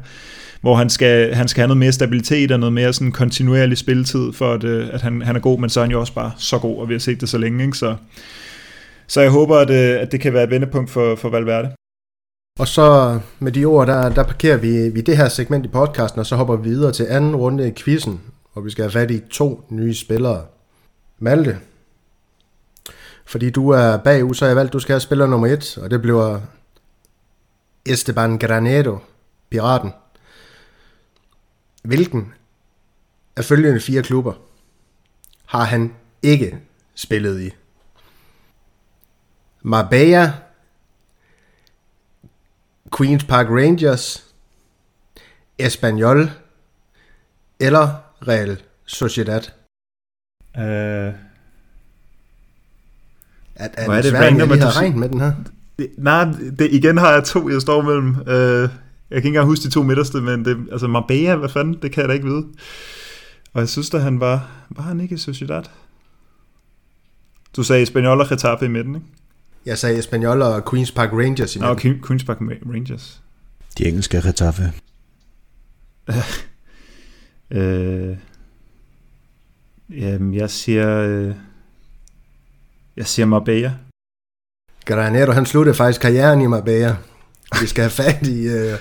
hvor han skal, han skal have noget mere stabilitet og noget mere sådan kontinuerlig spilletid, for at, øh, at han, han er god, men så er han jo også bare så god, og vi har set det så længe, ikke? Så, så jeg håber, at, øh, at det kan være et vendepunkt for, for Valverde. Og så med de ord, der, der parkerer vi, vi det her segment i podcasten, og så hopper vi videre til anden runde i quizzen, hvor vi skal have fat i to nye spillere. Malte, fordi du er bagud, så har jeg valgt, at du skal have spiller nummer et, og det bliver Esteban Granero, piraten. Hvilken af følgende fire klubber har han ikke spillet i? Marbella, Queen's Park Rangers, Espanyol eller Real Sociedad? Uh, er, er, er det, svært, at jeg lige har med den her? Det, nej, det, igen har jeg to, jeg står mellem. Uh, jeg kan ikke engang huske de to midterste, men det, altså Marbella, hvad fanden, det kan jeg da ikke vide. Og jeg synes at han var, var han ikke i Sociedad? Du sagde Espanyol og Getafe i midten, ikke? Jeg sagde Espanyol og Queen's Park Rangers i Nå, midten. Queen- Queen's Park Rangers. De engelske Retaffe. Øh, jamen, jeg siger... Øh, jeg siger Marbella. Granero, han sluttede faktisk karrieren i Marbella. Vi skal have fat i, øh,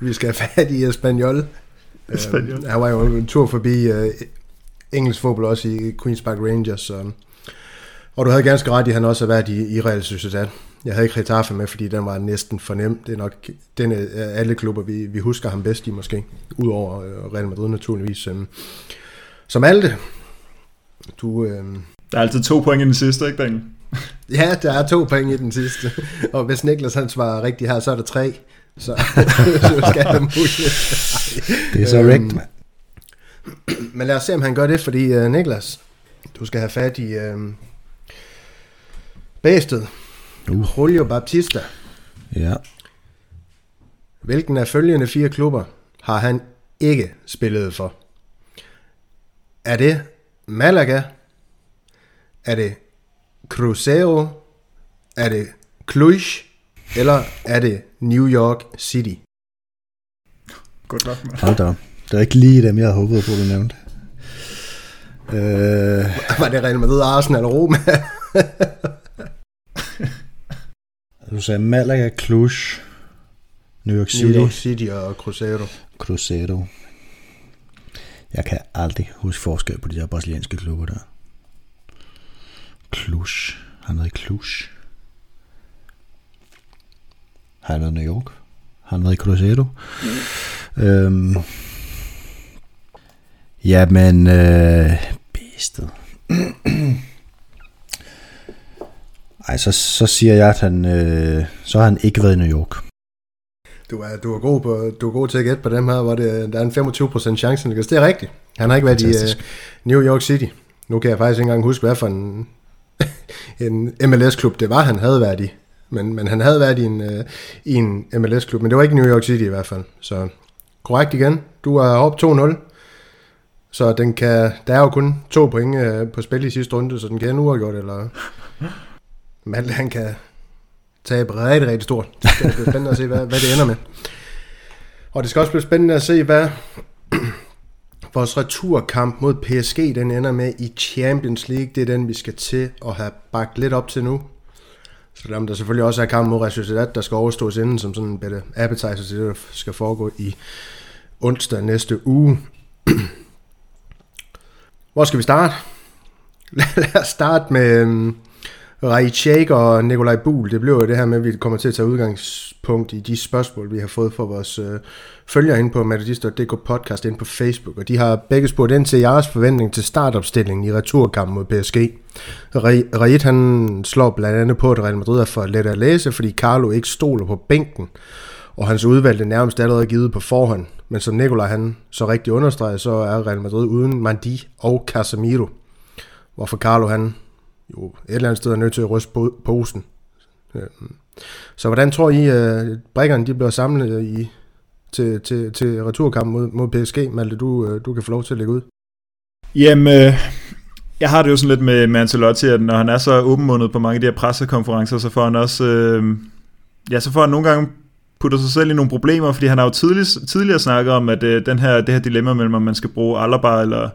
vi skal have fat i Espanyol. Espanyol. Øh, han var jo en tur forbi øh, engelsk fodbold også i Queen's Park Rangers. Så. Og du havde ganske ret i, at han også har været i, i Real Sociedad. Jeg havde ikke Getafe med, fordi den var næsten for nem. Det er nok den af alle klubber, vi, vi husker ham bedst i måske. Udover øh, Real Madrid naturligvis. Øh. Som Alte, du... Øh, Der er altid to point i den sidste, ikke, Daniel? Ja, der er to point i den sidste. Og hvis Niklas han svarer rigtigt her, så er der tre. Så, så skal han mulighed. Det er så Øhm, rigtigt, mand. Men lad os se, om han gør det, fordi uh, Niklas, du skal have fat i uh, Bæsted. Uh. Julio Baptista. Ja. Hvilken af følgende fire klubber har han ikke spillet for? Er det Malaga? Er det Cruzeiro? Er det Cluj? Eller er det New York City? Godt nok, man. Hold da. Det er ikke lige dem, jeg havde håbet på, du nævnte. Øh, Var det Real Madrid, Arsenal og Roma? du sagde Malaga, Cluj, New York City, New York City og Cruzeiro. Cruzeiro. Jeg kan aldrig huske forskel på de der brasilianske klubber der. Cluj. Har han været i Cluj? Har han været i New York? Har han været i Cruzeiro? Øhm. Jamen, øh, bedste. Ej, så, så siger jeg, at han, øh, så har han ikke været i New York. Du er, du er, god, på, du er god til at gætte på dem her, hvor det, der er en 25% chance. Det er rigtigt. Han har ikke været Fantastisk. i uh, New York City. Nu kan jeg faktisk ikke engang huske, hvad for en, en MLS-klub det var, han havde været i. Men, men han havde været i en, øh, i en MLS-klub, men det var ikke New York City i hvert fald. Så korrekt igen. Du er op 2-0. Så den kan, der er jo kun to point øh, på spil i sidste runde, så den kan uafgjort, eller Men han kan tabe rigtig, rigtig stort. Det bliver spændende at se, hvad, hvad det ender med. Og det skal også blive spændende at se, hvad vores returkamp mod PSG, den ender med i Champions League. Det er den, vi skal til at have bagt lidt op til nu. Selvom der selvfølgelig også er kamp mod Real Sociedad, der skal overstås inden som sådan en bedre appetizer til det, der skal foregå i onsdag næste uge. Hvor skal vi starte? Lad os starte med øhm, øhm, og Nikolaj Buhl. Det blev jo det her med, at vi kommer til at tage udgangspunkt i de spørgsmål, vi har fået fra vores øh, følgere inde på Madridist.dk podcast inde på Facebook. Og de har begge spurgt ind til jeres forventning til startopstillingen i returkampen mod PSG. Rait han slår blandt andet på, at Real Madrid er for let at læse, fordi Carlo ikke stoler på bænken, og hans udvalgte nærmest allerede givet på forhånd. Men som Nikolaj han så rigtig understreger, så er Real Madrid uden Mandi og Casemiro. Hvorfor Carlo han jo et eller andet sted er nødt til at ryste po- posen. Øhm, så hvordan tror I, at brækkerne de bliver samlet øh, i, til, til, til returkampen mod, mod PSG? Malte, du, øh, du kan få lov til at lægge ud. Jamen, jeg har det jo sådan lidt med, med Ancelotti, at når han er så åbenmundet på mange af de her pressekonferencer, så får han også, øh, ja, så får han nogle gange putter sig selv i nogle problemer, fordi han har jo tidlig, tidligere snakket om, at øh, den her, det her dilemma mellem, om man skal bruge Alaba eller,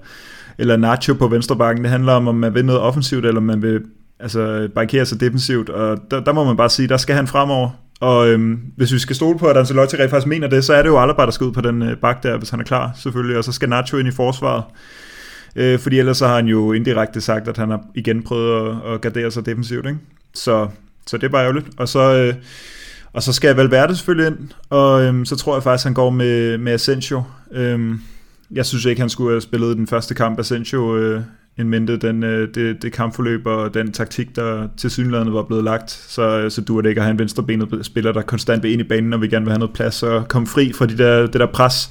eller Nacho på venstre bakken, det handler om, om man vil noget offensivt, eller om man vil altså, barrikere sig defensivt, og der, der må man bare sige, der skal han fremover. Og øhm, hvis vi skal stole på, at Ancelotti rent faktisk mener det, så er det jo Alaba, der skal ud på den øh, bak der, hvis han er klar, selvfølgelig, og så skal Nacho ind i forsvaret. Øh, fordi ellers så har han jo indirekte sagt, at han har igen prøvet at, at gardere sig defensivt, ikke? Så, så det er bare ærgerligt. Og så, øh, og så skal Valverde selvfølgelig ind, og øhm, så tror jeg faktisk, han går med, med Asensio. Øhm, jeg synes ikke, han skulle have spillet den første kamp, Asensio, øh, en mente den, øh, det, det kampforløb og den taktik, der til synligheden var blevet lagt, så, øh, så du det ikke at have en venstrebenet spiller, der konstant vil ind i banen, og vi gerne vil have noget plads og komme fri fra de der, det der pres.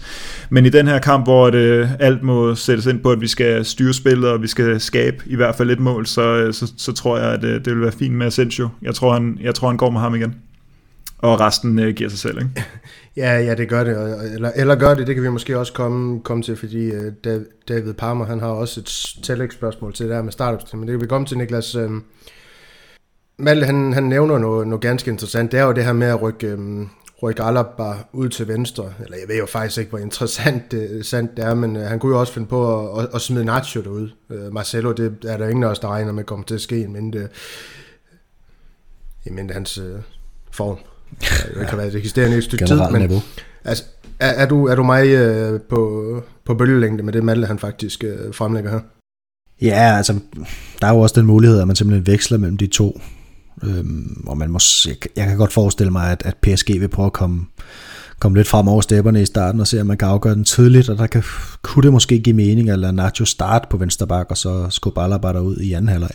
Men i den her kamp, hvor det, alt må sættes ind på, at vi skal styre spillet, og vi skal skabe i hvert fald et mål, så, øh, så, så tror jeg, at det, det vil være fint med Asensio. Jeg tror, han, jeg tror, han går med ham igen og resten øh, giver sig selv, ikke? Ja, ja, det gør det, eller, eller gør det, det kan vi måske også komme, komme til, fordi øh, David Palmer, han har også et tillægsspørgsmål til det her med startups, men det kan vi komme til, Niklas. Øh, Malte, han, han nævner noget, noget ganske interessant, det er jo det her med at rykke, øh, rykke Alaba ud til venstre, eller jeg ved jo faktisk ikke, hvor interessant det, sandt det er, men øh, han kunne jo også finde på at, at, at smide Nacho derud. Øh, Marcelo, det er der ingen af os, der regner med kommer til at ske, men det, men hans øh, form. Det kan være et stykke tid, men altså, er, er, du, er du mig øh, på, på bølgelængde med det Malte, han faktisk øh, fremlægger her? Ja, altså, der er jo også den mulighed, at man simpelthen veksler mellem de to. Øhm, og man må, jeg, jeg kan godt forestille mig, at, at PSG vil prøve at komme, komme lidt frem over stepperne i starten og se, om man kan afgøre den tidligt, og der kan, kunne det måske give mening at lade Nacho starte på venstre bak, og så skubbe Alaba ud i anden halvleg.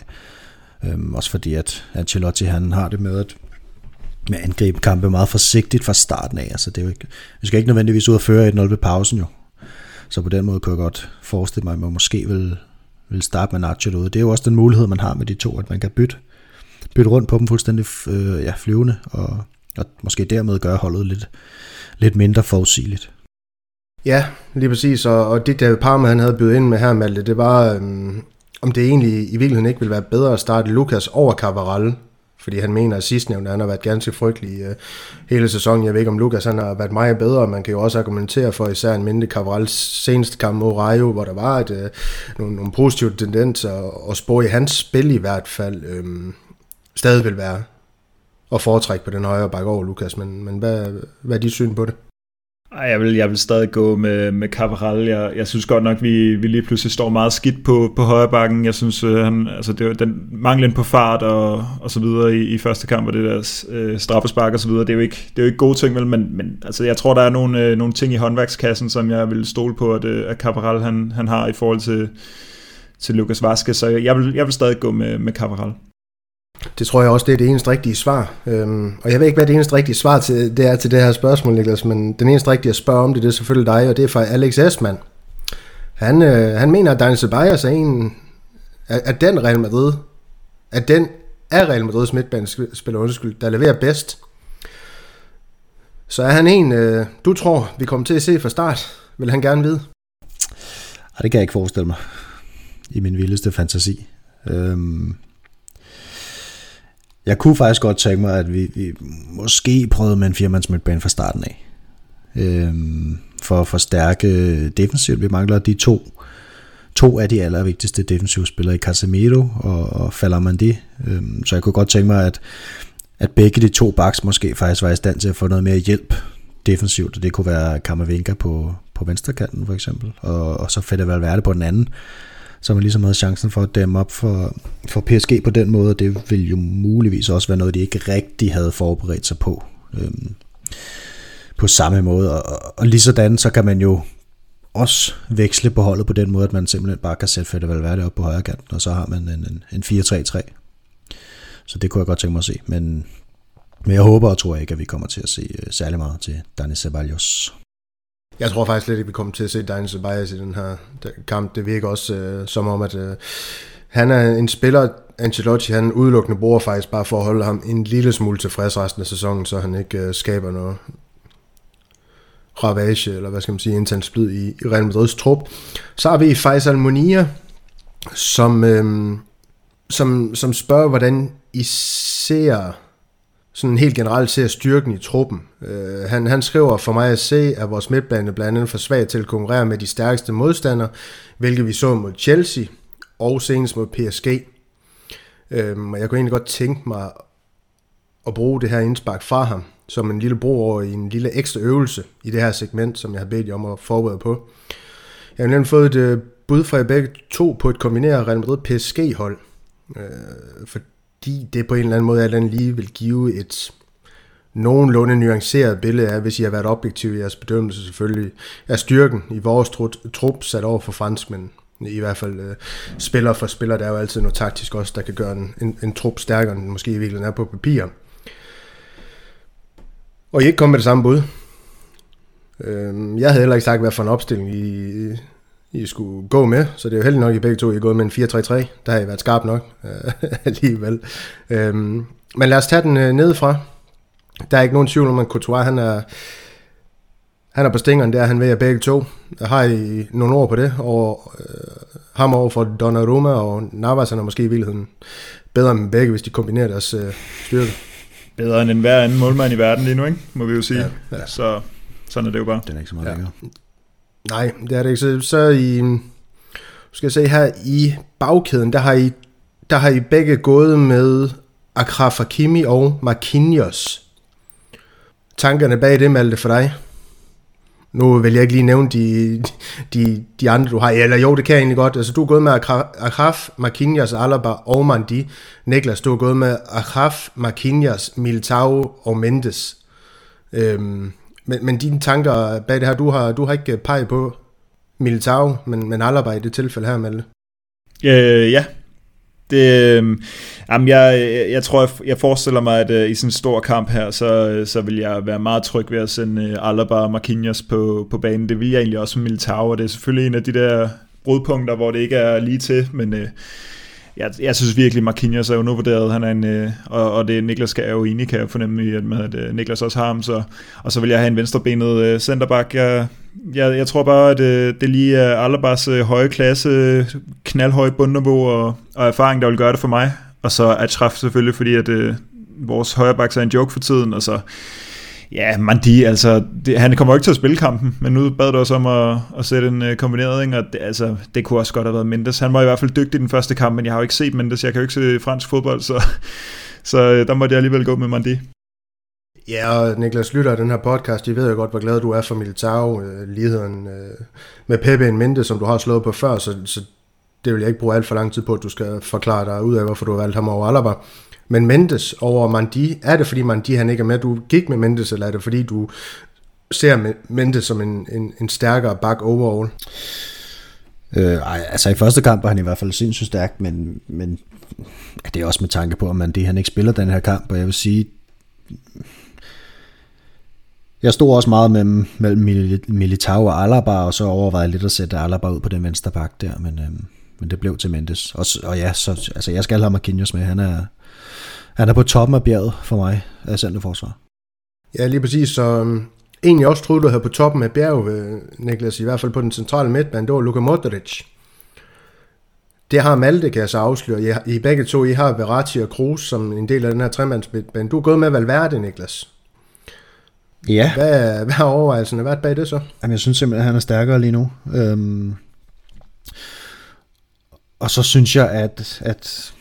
Øhm, også fordi, at Ancelotti han har det med at med angribe kampe meget forsigtigt fra starten af. Altså, det er jo ikke, vi skal ikke nødvendigvis ud og føre et 0 ved pausen jo. Så på den måde kan jeg godt forestille mig, at man måske vil, vil starte med Nacho derude. Det er jo også den mulighed, man har med de to, at man kan bytte, bytte rundt på dem fuldstændig øh, ja, flyvende, og, og måske dermed gøre holdet lidt, lidt mindre forudsigeligt. Ja, lige præcis, og, og det der Parma han havde bydet ind med her, Malte, det var, øhm, om det egentlig i virkeligheden ikke ville være bedre at starte Lukas over Cavaral, fordi han mener, at sidstnævnte han har været ganske frygtelig øh, hele sæsonen. Jeg ved ikke, om Lukas han har været meget bedre, man kan jo også argumentere for især en mindre Cavarals seneste kamp mod Rayo, hvor der var et, øh, nogle, nogle positive tendenser, og spore i hans spil i hvert fald øh, stadig vil være at foretrække på den højre bakke over Lukas, men, men hvad, hvad er dit syn på det? Ej, jeg vil, jeg vil stadig gå med, med Cabral. Jeg, jeg synes godt nok, vi, vi lige pludselig står meget skidt på, på højre bakken. Jeg synes, øh, han, altså det var den manglen på fart og, og så videre i, i første kamp, og det der øh, straffespark og så videre, det er jo ikke, det er jo ikke gode ting, vel, men, men altså, jeg tror, der er nogle, øh, nogle ting i håndværkskassen, som jeg vil stole på, at, øh, at Cabral han, han har i forhold til, til Lukas Vaske, så jeg vil, jeg vil stadig gå med, med Cabral. Det tror jeg også, det er det eneste rigtige svar. Øhm, og jeg ved ikke, hvad det eneste rigtige svar til, det er til det her spørgsmål, Niklas, men den eneste rigtige at spørge om det, det er selvfølgelig dig, og det er fra Alex Esman. Han, øh, han mener, at Daniel Ceballos er en at, at den Real Madrid, at den er Real Madrids midtbanespiller, undskyld, der leverer bedst. Så er han en, øh, du tror, vi kommer til at se fra start, vil han gerne vide? Ej, det kan jeg ikke forestille mig i min vildeste fantasi. Øhm, jeg kunne faktisk godt tænke mig, at vi, vi måske prøvede med en firmandsmidtbane fra starten af. Øhm, for at forstærke defensivt. Vi mangler de to, to af de allervigtigste defensive spillere i Casemiro og, og Falamandi. Øhm, så jeg kunne godt tænke mig, at, at begge de to backs måske faktisk var i stand til at få noget mere hjælp defensivt, det kunne være Kammervinka på, på venstre kanten for eksempel, og, og så Fede Valverde på den anden så man ligesom havde chancen for at dæmme op for, for PSG på den måde, og det ville jo muligvis også være noget, de ikke rigtig havde forberedt sig på. Øhm, på samme måde, og, og lige sådan, så kan man jo også veksle på holdet på den måde, at man simpelthen bare kan sætte Fede Valverde op på højre kanten, og så har man en, en, en 4-3-3. Så det kunne jeg godt tænke mig at se, men, men jeg håber og tror ikke, at vi kommer til at se øh, særlig meget til Dani Ceballos. Jeg tror faktisk lidt, ikke, vi kommer til at se Daniel Ceballos i den her kamp. Det virker også øh, som om, at øh, han er en spiller, Ancelotti, han udelukkende bruger faktisk bare for at holde ham en lille smule tilfreds resten af sæsonen, så han ikke øh, skaber noget ravage, eller hvad skal man sige, intern splid i, i Real Madrids trup. Så har vi Faisal Monia, som, øh, som, som spørger, hvordan I ser sådan helt generelt ser styrken i truppen. Øh, han, han skriver for mig at se, at vores midtbane blandt andet for svag til at konkurrere med de stærkeste modstandere, hvilket vi så mod Chelsea og senest mod PSG. Øh, og jeg kunne egentlig godt tænke mig at bruge det her indspark fra ham som en lille bro over i en lille ekstra øvelse i det her segment, som jeg har bedt jer om at forberede på. Jeg har nemlig fået et øh, bud fra jer begge to på et kombineret Real Madrid PSG-hold. Øh, for fordi det på en eller anden måde alt lige vil give et nogenlunde nuanceret billede af, hvis I har været objektiv i jeres bedømmelse selvfølgelig, er styrken i vores trup sat over for franskmænd. I hvert fald øh, spiller for spiller, der er jo altid noget taktisk også, der kan gøre en, en, en trup stærkere, end den måske i virkeligheden er på papir. Og I ikke kom med det samme bud. Øh, jeg havde heller ikke sagt, hvad for en opstilling I, i skulle gå med, så det er jo heldigt nok, at I begge to I er gået med en 4-3-3. Der har I været skarp nok alligevel. Øhm, men lad os tage den øh, nedefra. der er ikke nogen tvivl om, at Courtois, han er, han er på stingeren der, han ved at begge to. Har I nogle ord på det, og øh, ham over for Donnarumma, og Navas han er måske i virkeligheden bedre end begge, hvis de kombinerer deres øh, styrke. Bedre end hver anden målmand i verden lige nu, ikke? må vi jo sige. Ja, ja. Så sådan er det jo bare. Den er ikke så meget ja. længere. Nej, det er det ikke. Så, så i, skal jeg se her, i bagkæden, der har I, der har I begge gået med Akraf Hakimi og Marquinhos. Tankerne bag det, Malte, for dig? Nu vil jeg ikke lige nævne de, de, de andre, du har. Eller jo, det kan jeg egentlig godt. Altså, du er gået med Akraf, Marquinhos, Alaba og Mandi. Niklas, du er gået med Akraf, Marquinhos, Militao og Mendes. Øhm, men, men dine tanker bag det her, du har, du har ikke øh, peget på Militao, men, men Alaba i det tilfælde her, Malte. Øh, ja, det, øh, jamen jeg, jeg tror, jeg, jeg forestiller mig, at øh, i sådan en stor kamp her, så, øh, så vil jeg være meget tryg ved at sende øh, Alaba og Marquinhos på, på banen. Det vil jeg egentlig også med Militao, og det er selvfølgelig en af de der brudpunkter, hvor det ikke er lige til, men Øh, jeg, jeg synes virkelig, Marquinhos er undervurderet. Han er en, øh, og, og det Niklas er jo enig, kan jeg fornemme i, at, med, at øh, Niklas også har ham. Så, og så vil jeg have en venstrebenet øh, centerback. Jeg, jeg, jeg tror bare, at øh, det lige er Alabas øh, høje klasse, knaldhøje bundniveau og, og erfaring, der vil gøre det for mig. Og så Achraf selvfølgelig, fordi at øh, vores højreback er en joke for tiden. Og så Ja, Mandi, altså, det, han kommer jo ikke til at spille kampen, men nu bad du også om at, at sætte en uh, kombineret, ikke? og det, altså, det kunne også godt have været Mendes. Han var i hvert fald dygtig i den første kamp, men jeg har jo ikke set Mendes, jeg kan jo ikke se fransk fodbold, så, så øh, der måtte jeg alligevel gå med Mandi. Ja, og Niklas Lytter den her podcast, de ved jo godt, hvor glad du er for Militao, øh, ligheden øh, med Pepe en Mente, som du har slået på før, så, så det vil jeg ikke bruge alt for lang tid på, at du skal forklare dig ud af, hvorfor du har valgt ham over Alaba. Men Mendes over Mandi, er det fordi Mandi han ikke er med, du gik med Mendes, eller er det fordi du ser Mendes som en, en, en stærkere back overall? Øh, ej, altså i første kamp var han i hvert fald sindssygt stærk, men, men ja, det er også med tanke på, at Mandi han ikke spiller den her kamp, og jeg vil sige, jeg stod også meget mellem, mellem Militao og Alaba, og så overvejede lidt at sætte Alaba ud på den venstre bak der, men, øh, men det blev til Mendes. Og, og ja, så, altså jeg skal have Marquinhos med, han er, han er på toppen af bjerget for mig af centerforsvar. Ja, lige præcis. Så um, egentlig også troede, du havde på toppen af bjerget, øh, Niklas, i hvert fald på den centrale midtbane, det var Luka Modric. Det har Malte, kan jeg så afsløre. I, I begge to, I har Verratti og Kroos som en del af den her tremandsmidtbane. Du er gået med Valverde, Niklas. Ja. Hvad, hvad er overvejelserne været bag det så? Jamen, jeg synes simpelthen, at han er stærkere lige nu. Øhm, og så synes jeg, at, at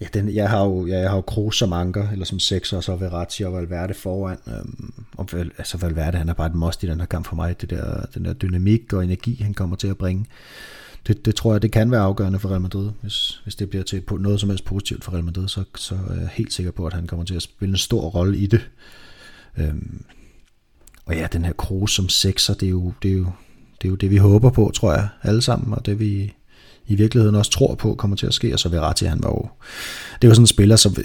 Ja, den, jeg har jo, ja, jeg har jo Kroos som anker, eller som sekser, og så Verratti og Valverde foran. Øhm, og altså Valverde, han er bare et must i den her kamp for mig. Det der, den der dynamik og energi, han kommer til at bringe. Det, det tror jeg, det kan være afgørende for Real Madrid. Hvis, hvis det bliver til noget som helst positivt for Real Madrid, så, så er jeg helt sikker på, at han kommer til at spille en stor rolle i det. Øhm, og ja, den her Kroos som sekser, det er jo det, er jo, det, er jo det vi håber på, tror jeg, alle sammen, og det vi, i virkeligheden også tror på kommer til at ske, og så Verratti, han var jo, det er jo sådan en spiller, som,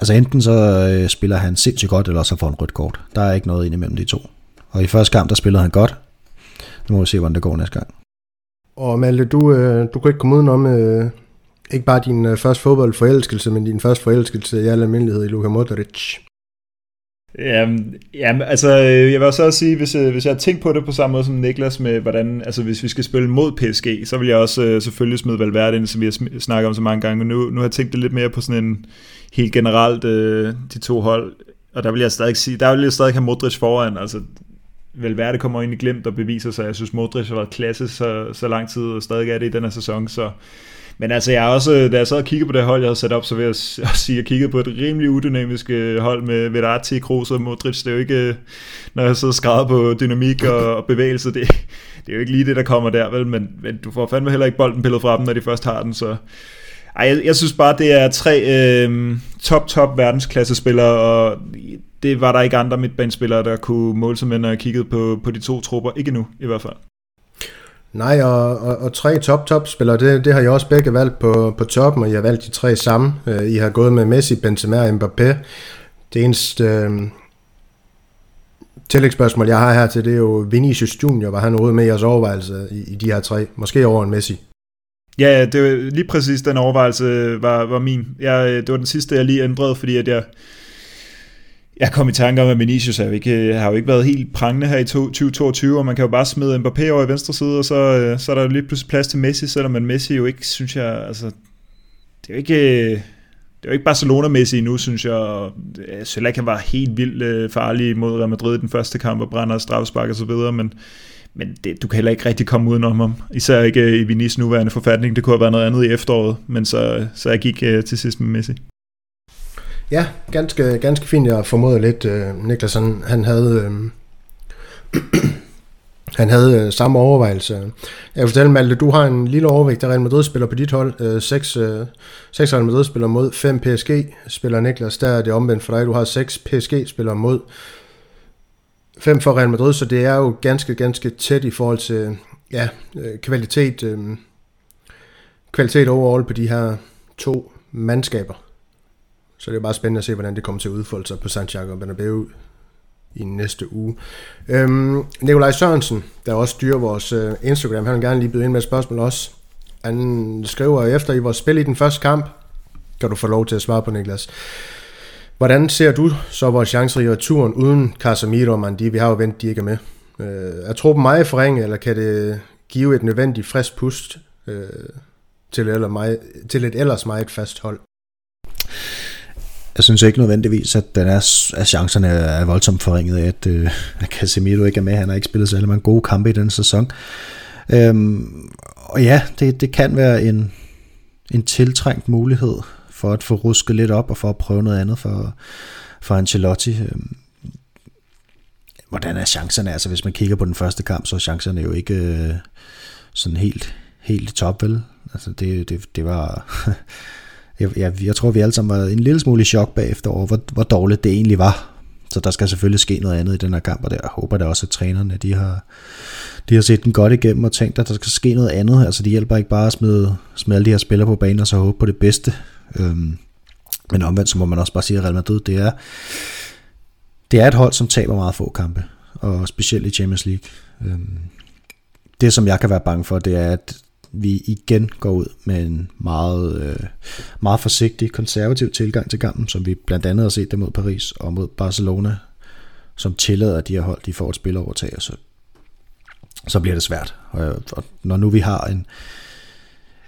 altså enten så øh, spiller han sindssygt godt, eller så får han rødt kort. Der er ikke noget ind imellem de to. Og i første kamp, der spillede han godt. Nu må vi se, hvordan det går næste gang. Og Malte, du, øh, du kan ikke komme udenom øh, ikke bare din øh, første fodboldforelskelse, men din første forelskelse i al almindelighed i Luka Modric. Jamen, jamen, altså, øh, jeg vil også sige, hvis, øh, hvis jeg har tænkt på det på samme måde som Niklas med, hvordan, altså hvis vi skal spille mod PSG, så vil jeg også øh, selvfølgelig smide Valverde ind, som vi har snakket om så mange gange, men nu, nu har jeg tænkt det lidt mere på sådan en helt generelt, øh, de to hold, og der vil jeg stadig sige, der vil jeg stadig have Modric foran, altså Valverde kommer ind i glemt og beviser sig, jeg synes Modric har været klasse så, så lang tid, og stadig er det i den her sæson, så men altså, jeg har også, da jeg sad og kiggede på det hold, jeg havde sat op, så vil jeg sige, at jeg kiggede på et rimelig udynamisk øh, hold med Verratti, Kroos og Modric. Det er jo ikke, øh, når jeg sidder skrevet på dynamik og, og bevægelse, det, det er jo ikke lige det, der kommer der, vel? Men, men du får fandme heller ikke bolden pillet fra dem, når de først har den, så... Ej, jeg, jeg synes bare, det er tre øh, top, top verdensklasse spillere, og det var der ikke andre midtbanespillere, der kunne måle sig med, når jeg kiggede på, på de to trupper. Ikke nu, i hvert fald. Nej, og, og, og tre top-top-spillere, det, det har jeg også begge valgt på, på toppen, og jeg har valgt de tre samme. Øh, I har gået med Messi, Benzema og Mbappé. Det eneste øh, tillægsspørgsmål, jeg har her til, det er jo Vinicius Junior. Var han ude med i jeres overvejelse i, i de her tre? Måske over en Messi? Ja, det var lige præcis den overvejelse var, var min. Jeg, øh, det var den sidste, jeg lige ændrede, fordi at jeg, jeg kom i tanke om, at Vinicius er jo ikke, har jo ikke været helt prangende her i 2022, og man kan jo bare smide Mbappé over i venstre side, og så, øh, så er der jo lige pludselig plads til Messi, selvom man Messi jo ikke, synes jeg, altså, det er jo ikke, det er jo ikke Barcelona-Messi endnu, synes jeg. Øh, Selv ikke han var helt vildt øh, farlig mod Real Madrid i den første kamp, og brænder straffespark og så videre, men, men det, du kan heller ikke rigtig komme udenom ham. Især ikke øh, i Vinicius nuværende forfatning. Det kunne have været noget andet i efteråret, men så, så jeg gik øh, til sidst med Messi. Ja, ganske, ganske fint. Jeg formoder lidt, øh, Niklas, han, han havde... Øh, han havde øh, samme overvejelse. Jeg vil fortælle, Malte, du har en lille overvægt, der Real Madrid spiller på dit hold. Øh, 6, øh, 6 Real Madrid spiller mod 5 PSG spiller Niklas. Der er det omvendt for dig. Du har 6 PSG-spillere mod 5 for Real Madrid, så det er jo ganske, ganske tæt i forhold til ja, øh, kvalitet, øh, kvalitet overall på de her to mandskaber. Så det er bare spændende at se, hvordan det kommer til at udfolde sig på Santiago Bernabeu i næste uge. Øhm, Nikolaj Sørensen, der også styrer vores øh, Instagram, han vil gerne lige byde ind med et spørgsmål også. Han skriver efter i vores spil i den første kamp, kan du få lov til at svare på, Niklas. Hvordan ser du så vores chancer i returen uden Casemiro og Mandi? Vi har jo ventet, de ikke er med. Øh, er truppen meget forringet, eller kan det give et nødvendigt frisk pust øh, til, eller meget, til et ellers meget fast hold? Jeg synes ikke nødvendigvis, at, den er, at chancerne er voldsomt forringet af, at, øh, at Casemiro ikke er med. Han har ikke spillet så mange gode kampe i den sæson. Øhm, og ja, det, det kan være en, en tiltrængt mulighed for at få rusket lidt op og for at prøve noget andet for, for Ancelotti. Øhm, hvordan er chancerne? Altså hvis man kigger på den første kamp, så er chancerne jo ikke øh, sådan helt, helt top, vel? Altså det, det, det var... jeg, jeg, jeg tror, vi alle sammen var en lille smule i chok bagefter over, hvor, hvor dårligt det egentlig var. Så der skal selvfølgelig ske noget andet i den her kamp, og der håber da også, at trænerne de har, de har set den godt igennem og tænkt, at der skal ske noget andet. Altså de hjælper ikke bare at smide, smide alle de her spillere på banen og så håbe på det bedste. Øhm, men omvendt så må man også bare sige, at Real Madrid, det er, det er et hold, som taber meget få kampe, og specielt i Champions League. Øhm, det, som jeg kan være bange for, det er, at vi igen går ud med en meget, øh, meget forsigtig, konservativ tilgang til kampen, som vi blandt andet har set det mod Paris og mod Barcelona, som tillader, at de har holdt, de får et spilovertag, og så, så bliver det svært. Og, og når nu vi har en,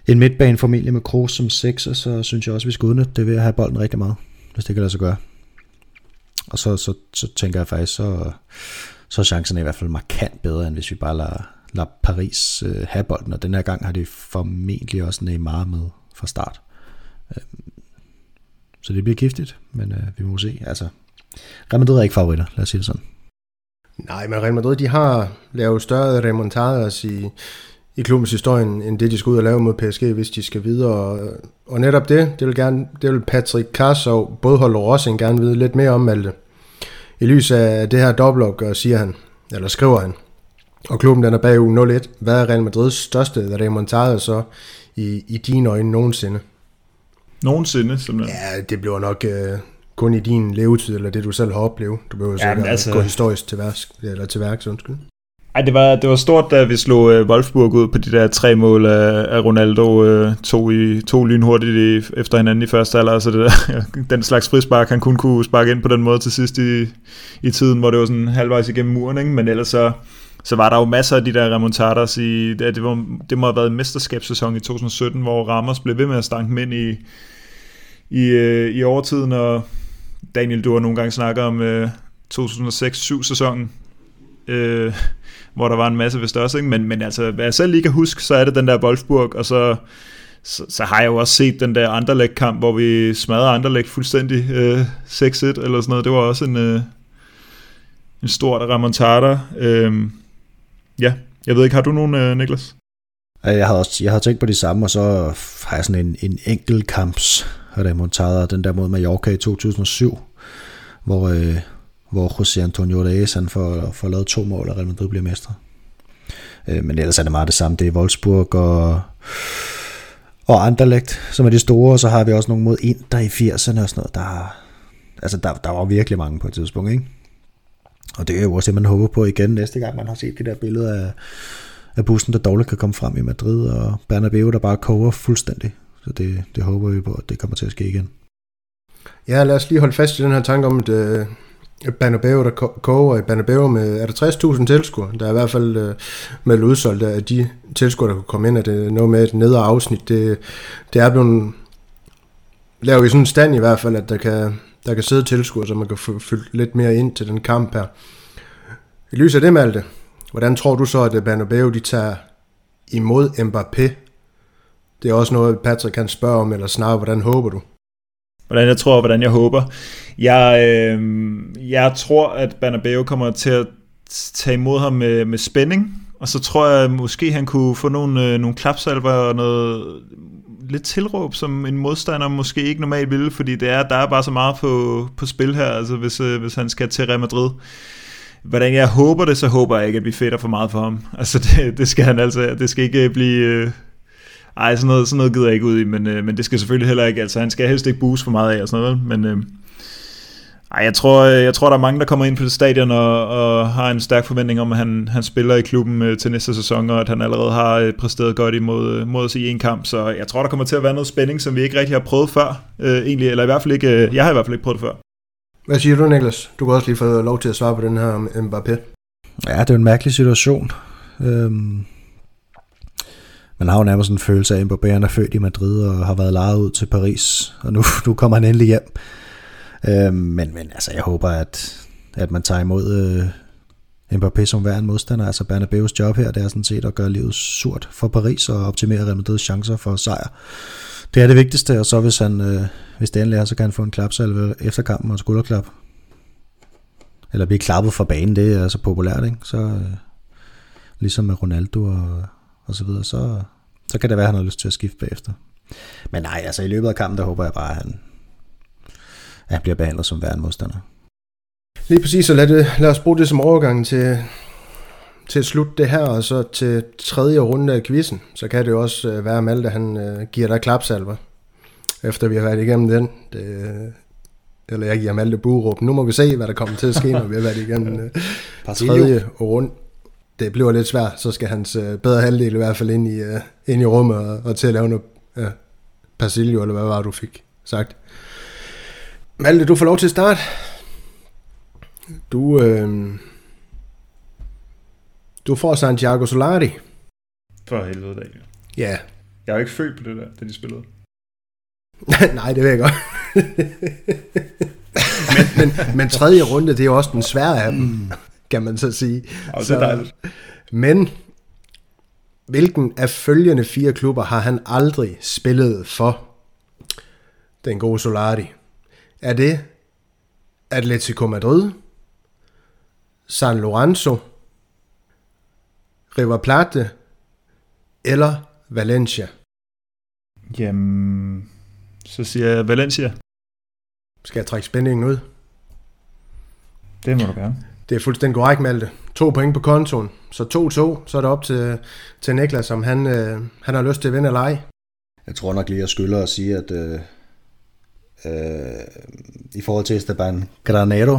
en midtbanefamilie med Kroos som sekser, så synes jeg også, at vi skal udnytte det ved at have bolden rigtig meget, hvis det kan lade sig gøre. Og så, så, så tænker jeg faktisk, så, så er chancen i hvert fald markant bedre, end hvis vi bare lader, La Paris øh, have bolden, og den her gang har de formentlig også Neymar med fra start. Øh, så det bliver giftigt, men øh, vi må se. Altså, Real Madrid er ikke favoritter, lad os sige det sådan. Nej, men Real Madrid, de har lavet større remontader i, i klubbens historie, end det de skal ud og lave mod PSG, hvis de skal videre. Og, og netop det, det vil, gerne, det vil Patrick Karsov, både holder Rossing, gerne vide lidt mere om, Malte. I lys af det her dobbeltopgør, siger han, eller skriver han, og klubben den er bagud 0-1. Hvad er Real Madrids største remontada så i, i dine øjne nogensinde? Nogensinde, simpelthen? Ja, det bliver nok øh, kun i din levetid, eller det du selv har oplevet. Du behøver ja, sikkert altså... gå historisk til værks, eller til værks, undskyld. Ej, det var, det var stort, da vi slog øh, Wolfsburg ud på de der tre mål af, af Ronaldo, øh, to, i, to lynhurtigt i, efter hinanden i første alder, så det der, den slags frispark, han kun kunne sparke ind på den måde til sidst i, i tiden, hvor det var sådan halvvejs igennem muren, ikke? men ellers så, så var der jo masser af de der remontadas i, det, det, var, det må have været en mesterskabssæson i 2017, hvor Ramos blev ved med at stanke mænd i, i, øh, i overtiden, og Daniel, du har nogle gange snakket om øh, 2006-7 sæsonen, øh, hvor der var en masse vist også, ikke? Men, men altså, hvad jeg selv lige kan huske, så er det den der Wolfsburg, og så, så, så har jeg jo også set den der Anderlecht-kamp, hvor vi smadrede Anderlecht fuldstændig øh, 6-1 eller sådan noget. Det var også en, øh, en stor remontada. Øh, Ja, jeg ved ikke, har du nogen, øh, Niklas? Jeg har også jeg har tænkt på det samme, og så har jeg sådan en, en enkelt kamps remontada, den der mod Mallorca i 2007, hvor, øh, hvor José Antonio Reyes han får, får lavet to mål, og Real Madrid bliver mestre. Øh, men ellers er det meget det samme. Det er Wolfsburg og, og Anderlecht, som er de store, og så har vi også nogle mod Inter i 80'erne og sådan noget. Der, altså der, der var virkelig mange på et tidspunkt, ikke? Og det er jo også det, man håber på igen næste gang, man har set det der billede af, af bussen, der dårligt kan komme frem i Madrid, og Bernabeu, der bare koger fuldstændig. Så det, det håber vi på, at det kommer til at ske igen. Ja, lad os lige holde fast i den her tanke om, at, øh, Bernabeu, der koger i Bernabeu med, er der 60.000 tilskuere? Der er i hvert fald øh, med udsolgt af de tilskuere, der kunne komme ind, at det er noget med et nedre afsnit. Det, det er blevet lavet i sådan en stand i hvert fald, at der kan, der kan sidde tilskuer, så man kan få fyldt lidt mere ind til den kamp her. I lyset af det, Malte, hvordan tror du så, at Bernabeu de tager imod Mbappé? Det er også noget, Patrick kan spørge om, eller snarere, hvordan håber du? hvordan jeg tror, og hvordan jeg håber. Jeg, øh, jeg tror, at Bernabeu kommer til at tage imod ham med, med spænding, og så tror jeg, at måske han kunne få nogle, øh, nogle klapsalver og noget lidt tilråb, som en modstander måske ikke normalt ville, fordi det er, der er bare så meget på, på spil her, altså hvis, øh, hvis han skal til Real Madrid. Hvordan jeg håber det, så håber jeg ikke, at vi fedter for meget for ham. Altså det, det skal han altså, det skal ikke øh, blive... Øh, ej, sådan noget, sådan noget gider jeg ikke ud i, men, øh, men det skal selvfølgelig heller ikke, altså han skal helst ikke boost for meget af og sådan noget, men øh, ej, jeg tror, øh, jeg tror, der er mange, der kommer ind på det stadion og, og har en stærk forventning om, at han, han spiller i klubben øh, til næste sæson, og at han allerede har øh, præsteret godt imod øh, mod os i en kamp, så jeg tror, der kommer til at være noget spænding, som vi ikke rigtig har prøvet før, øh, egentlig, eller i hvert fald ikke, øh, jeg har i hvert fald ikke prøvet det før. Hvad siger du, Niklas? Du kan også lige få lov til at svare på den her Mbappé. Ja, det er en mærkelig situation. Øhm, man har jo nærmest en følelse af, at Mbappé han er født i Madrid og har været lejet ud til Paris, og nu, nu kommer han endelig hjem. Øh, men, men altså, jeg håber, at, at man tager imod øh, Mbappé som hver en modstander. Altså Bernabeus job her, det er sådan set at gøre livet surt for Paris og optimere Real Madrid's chancer for sejr. Det er det vigtigste, og så hvis, han, øh, hvis det endelig er, så kan han få en klapsalve efter kampen og skulderklap. Eller blive klappet fra banen, det er så populært, ikke? Så, øh, ligesom med Ronaldo og, og så videre, så, så kan det være, at han har lyst til at skifte bagefter. Men nej, altså i løbet af kampen, der håber jeg bare, at han, at han bliver behandlet som hver en modstander. Lige præcis, så lad, det, lad os bruge det som overgang til, til at slutte det her, og så til tredje runde af quizzen, så kan det jo også øh, være, at Malte han uh, giver dig klapsalver, efter vi har været igennem den. Det, eller jeg giver Malte buerup. Nu må vi se, hvad der kommer til at ske, når vi har været igennem uh, tredje runde det bliver lidt svært, så skal hans øh, bedre halvdel i hvert fald ind i, øh, ind i rummet og, og til at lave noget øh, Persilio, eller hvad var du fik sagt. Malte, du får lov til at starte. Du, øh, du får Santiago Solari. For helvede, Daniel. Ja. Jeg er jo ikke født på det der, da de spillede. Nej, det ved jeg godt. men, men, men tredje runde, det er jo også den svære af dem. Mm kan man så sige. Og det er dejligt. Men hvilken af følgende fire klubber har han aldrig spillet for? Den gode Solari. Er det Atletico Madrid, San Lorenzo, River Plate eller Valencia? Jamen, så siger jeg Valencia. Skal jeg trække spændingen ud? Det må du gerne. Det er fuldstændig korrekt, Malte. To point på kontoen. Så 2-2, så er det op til, til Niklas, om han, øh, han har lyst til at vinde eller ej. Jeg tror nok lige, jeg skylder at sige, at øh, øh, i forhold til Esteban Granado,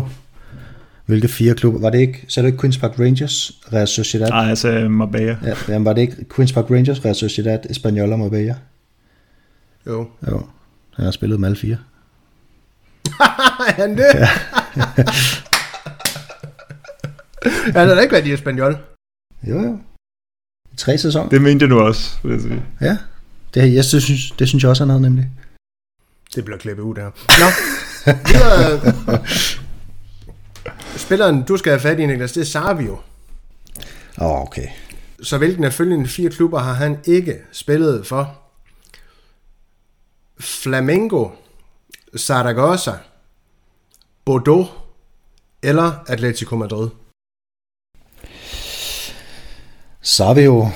hvilke fire klubber, var det ikke, så er det ikke Queen's Park Rangers, Real Sociedad? Nej, altså Marbella. Ja, jamen, var det ikke Queen's Park Rangers, Real Sociedad, Espanyol og Marbella? Jo. Jo, han har spillet med alle fire. han det? Ja. Han har da ikke været i Espanol. Jo, jo. Tre sæsoner. Det mente jeg nu også, vil jeg sige. Ja, det, jeg synes, det synes jeg også, han havde nemlig. Det bliver klippet ud der. Nå, videre. Spilleren, du skal have fat i, Niklas, det er Savio. Åh, oh, okay. Så hvilken af følgende fire klubber har han ikke spillet for? Flamengo, Zaragoza, Bordeaux eller Atletico Madrid? Savio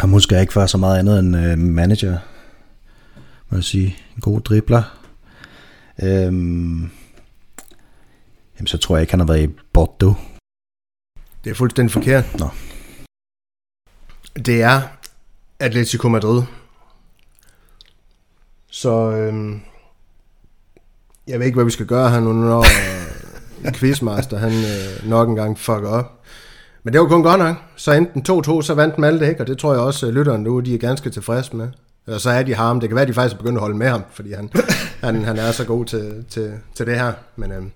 har måske ikke været så meget andet end øh, manager, må jeg sige. En god dribler. Øhm, jamen, så tror jeg ikke, han har været i Bordeaux. Det er fuldstændig forkert. Nå. Det er Atletico Madrid. Så øhm, jeg ved ikke, hvad vi skal gøre her nu, når øh, Quizmaster han øh, nok engang fucker op. Men det var kun godt nok. Så enten 2-2, så vandt Malte ikke, og det tror jeg også, at lytterne nu de er ganske tilfredse med. Og så er de ham. Det kan være, at de faktisk er begyndt at holde med ham, fordi han, han, han er så god til, til, til det her. Men øhm,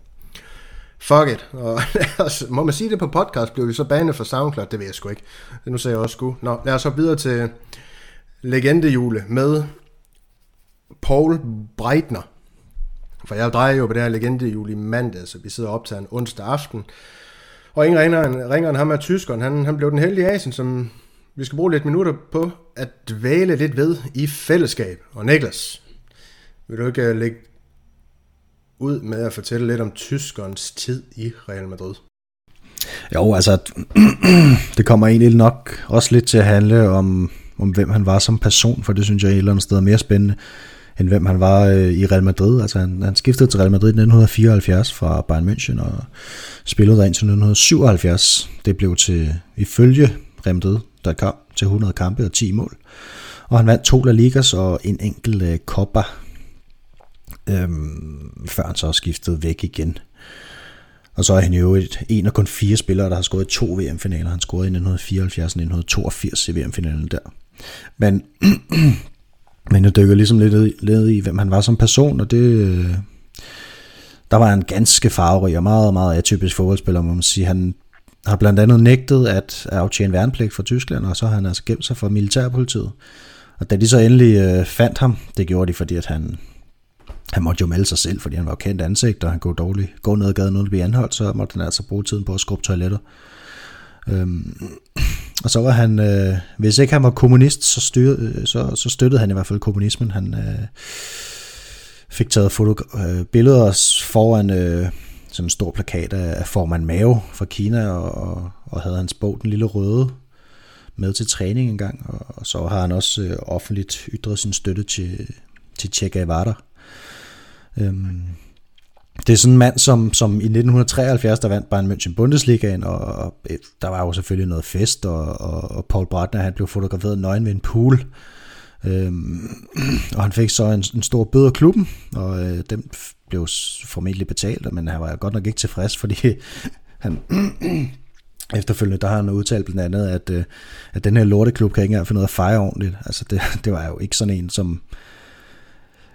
fuck it. Og må man sige det på podcast, blev vi så banet for SoundCloud? Det ved jeg sgu ikke. Det nu sagde jeg også sgu. Nå, lad os så videre til legendejule med Paul Breitner. For jeg drejer jo på det her legendejule i mandag, så vi sidder op til en onsdag aften. Og ingen ringer, ringer ham er tyskeren. Han, han blev den heldige Asien, som vi skal bruge lidt minutter på at dvæle lidt ved i fællesskab. Og Niklas, vil du ikke øh, lægge ud med at fortælle lidt om tyskerens tid i Real Madrid? Jo, altså, det kommer egentlig nok også lidt til at handle om, om hvem han var som person, for det synes jeg et eller andet sted er mere spændende, end hvem han var øh, i Real Madrid. Altså, han, han skiftede til Real Madrid i 1974 fra Bayern München og spillede der indtil 1977. Det blev til, ifølge Real der kom til 100 kampe og 10 mål. Og han vandt to La Ligas og en enkelt øh, Copa øhm, før han så skiftede væk igen. Og så er han jo et, en af kun fire spillere, der har scoret to VM-finaler. Han scorede i 1974 og 1982 i VM-finalen der. Men, men jeg dykker ligesom lidt ned, i, hvem han var som person, og det, øh, der var han ganske farverig og meget, meget atypisk fodboldspiller, må man sige. Han har blandt andet nægtet at aftjene værnepligt for Tyskland, og så har han altså gemt sig for militærpolitiet. Og da de så endelig øh, fandt ham, det gjorde de, fordi at han han måtte jo melde sig selv, fordi han var kendt ansigt, og han kunne dårligt gå ned ad gaden uden at blive anholdt, så måtte han altså bruge tiden på at skrubbe toiletter. Øhm, og så var han, øh, hvis ikke han var kommunist, så, styr, øh, så, så støttede han i hvert fald kommunismen. Han øh, fik taget foto, øh, billeder foran øh, sådan en stor plakat af, formand Mao fra Kina, og, og havde hans bog, Den Lille Røde, med til træning engang, og, og så har han også øh, offentligt ytret sin støtte til, til Che Guevara, Øhm, det er sådan en mand, som, som i 1973, der vandt Bayern München Bundesligaen, og, og øh, der var jo selvfølgelig noget fest, og, og, og Paul Breitner, han blev fotograferet nøgen ved en pool, øhm, og han fik så en, en stor bøde af klubben, og øh, den blev formentlig betalt, men han var godt nok ikke tilfreds, fordi han efterfølgende, der har han udtalt blandt andet, at, øh, at den her lorteklub kan ikke engang finde noget at fejre ordentligt. Altså det, det var jo ikke sådan en, som,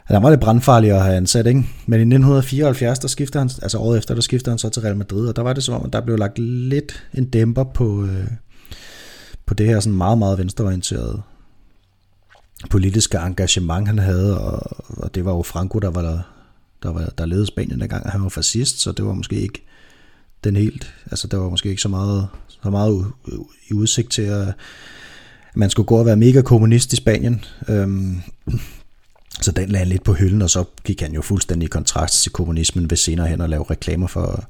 han var lidt brandfarlig at have ansat, ikke? Men i 1974, der skifter han, altså året efter, der skifter han så til Real Madrid, og der var det som om, at der blev lagt lidt en dæmper på, øh, på det her sådan meget, meget venstreorienterede politiske engagement, han havde, og, og det var jo Franco, der var der, der, var, der ledede Spanien dengang, og han var fascist, så det var måske ikke den helt, altså der var måske ikke så meget, så meget i udsigt til at, man skulle gå og være mega kommunist i Spanien. Øhm, så den lagde lidt på hylden, og så gik han jo fuldstændig i kontrast til kommunismen ved senere hen at lave reklamer for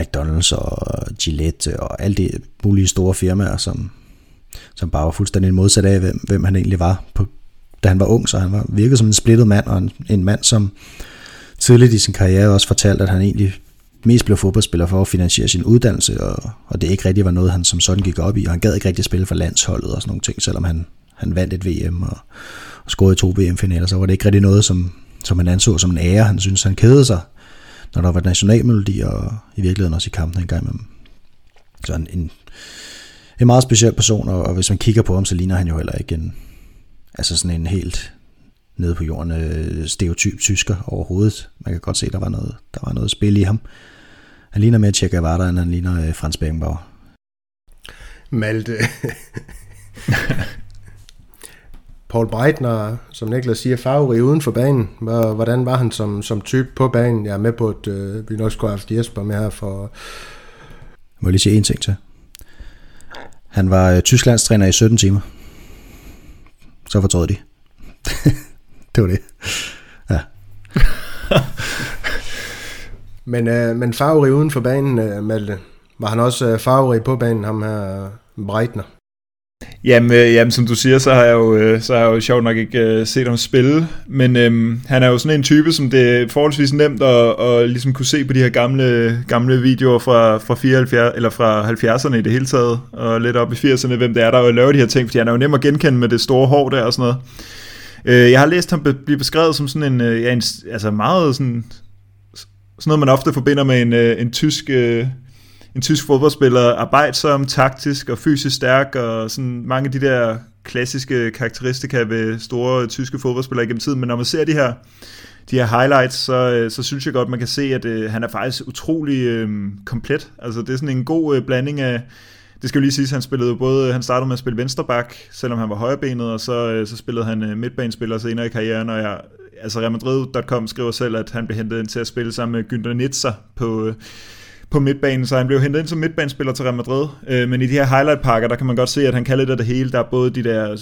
McDonald's og Gillette og alle de mulige store firmaer, som, som bare var fuldstændig modsat af, hvem, hvem han egentlig var, på, da han var ung. Så han var virkede som en splittet mand, og en, en mand, som tidligt i sin karriere også fortalt, at han egentlig mest blev fodboldspiller for at finansiere sin uddannelse, og, og det ikke rigtig var noget, han som sådan gik op i, og han gad ikke rigtig spille for landsholdet og sådan nogle ting, selvom han, han vandt et VM og, og scorede to VM-finaler, så var det ikke rigtig noget, som, som han anså som en ære. Han synes, han kædede sig, når der var nationalmelodi, og i virkeligheden også i kampen en gang imellem. Så en, en, en meget speciel person, og, og hvis man kigger på ham, så ligner han jo heller ikke en, altså sådan en helt nede på jorden øh, stereotyp tysker overhovedet. Man kan godt se, der var noget, der var noget spil i ham. Han ligner mere Che Guevara, end han ligner øh, Frans Beckenbauer. Malte. Paul Breitner, som Niklas siger, farverig uden for banen. Hvordan var han som, som type på banen? Jeg er med på, at øh, vi nok skulle have haft Jesper med her for... Må jeg lige sige en ting til? Han var øh, Tysklandstræner i 17 timer. Så fortrød de. det var det. Ja. men, øh, men farverig uden for banen, øh, Malte. Var han også øh, farverig på banen, ham her Breitner? Jamen, øh, jamen, som du siger, så har jeg jo, øh, så har jeg jo sjovt nok ikke øh, set ham spille, men øh, han er jo sådan en type, som det er forholdsvis nemt at, at ligesom kunne se på de her gamle, gamle videoer fra, fra, 74, eller fra 70'erne i det hele taget, og lidt op i 80'erne, hvem det er, der laver de her ting, fordi han er jo nem at genkende med det store hår der og sådan noget. Øh, jeg har læst ham blive beskrevet som sådan en, øh, ja, en altså meget sådan, sådan noget, man ofte forbinder med en, øh, en tysk... Øh, en tysk fodboldspiller, arbejdsom, taktisk og fysisk stærk, og sådan mange af de der klassiske karakteristika ved store tyske fodboldspillere gennem tiden, men når man ser de her, de her highlights, så, øh, så synes jeg godt, man kan se, at øh, han er faktisk utrolig øh, komplet. Altså det er sådan en god øh, blanding af, det skal jo lige sige, han spillede både, han startede med at spille venstreback, selvom han var højrebenet, og så, øh, så spillede han øh, midtbanespiller senere i karrieren, og jeg, altså Real Madrid.com skriver selv, at han blev hentet ind til at spille sammen med Günther Nitzer på, øh, på midtbanen, så han blev hentet ind som midtbanespiller til Real Madrid. Øh, men i de her highlight-pakker, der kan man godt se, at han kan lidt af det hele. Der er både de der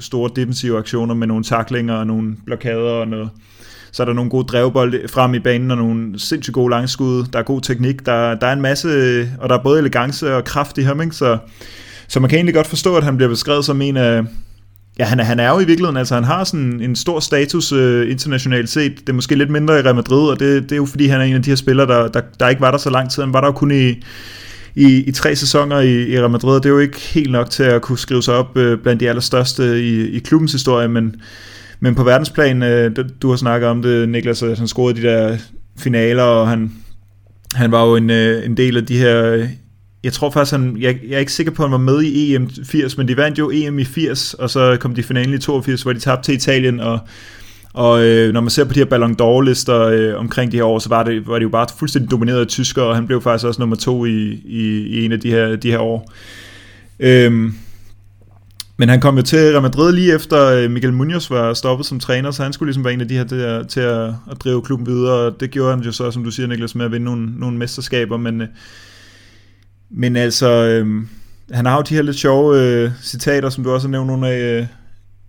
store defensive aktioner med nogle taklinger og nogle blokader og noget. Så er der nogle gode drevbold frem i banen og nogle sindssygt gode langskud. Der er god teknik. Der, der er en masse, og der er både elegance og kraft i ham, ikke? Så, så man kan egentlig godt forstå, at han bliver beskrevet som en af, Ja, han er, han er jo i virkeligheden, altså han har sådan en stor status øh, internationalt set. Det er måske lidt mindre i Real Madrid, og det, det er jo fordi, han er en af de her spillere, der, der, der ikke var der så lang tid. Han var der jo kun i, i, i tre sæsoner i, i Real Madrid, det er jo ikke helt nok til at kunne skrive sig op øh, blandt de allerstørste i, i klubbens historie, men, men på verdensplan, øh, du har snakket om det, Niklas, at han scorede de der finaler, og han, han var jo en, øh, en del af de her øh, jeg tror faktisk, han, jeg, jeg er ikke sikker på, at han var med i EM 80, men de vandt jo EM i 80, og så kom de i finalen i 82, hvor de tabte til Italien, og, og øh, når man ser på de her Ballon d'Or-lister øh, omkring de her år, så var det, var det jo bare fuldstændig domineret af tyskere, og han blev faktisk også nummer to i, i, i en af de her, de her år. Øhm, men han kom jo til Real Madrid lige efter øh, Miguel Munoz var stoppet som træner, så han skulle ligesom være en af de her der, til at, at drive klubben videre, og det gjorde han jo så, som du siger, Niklas, med at vinde nogle, nogle mesterskaber, men... Øh, men altså, øh, han har jo de her lidt sjove øh, citater, som du også har nævnt nogle af, øh,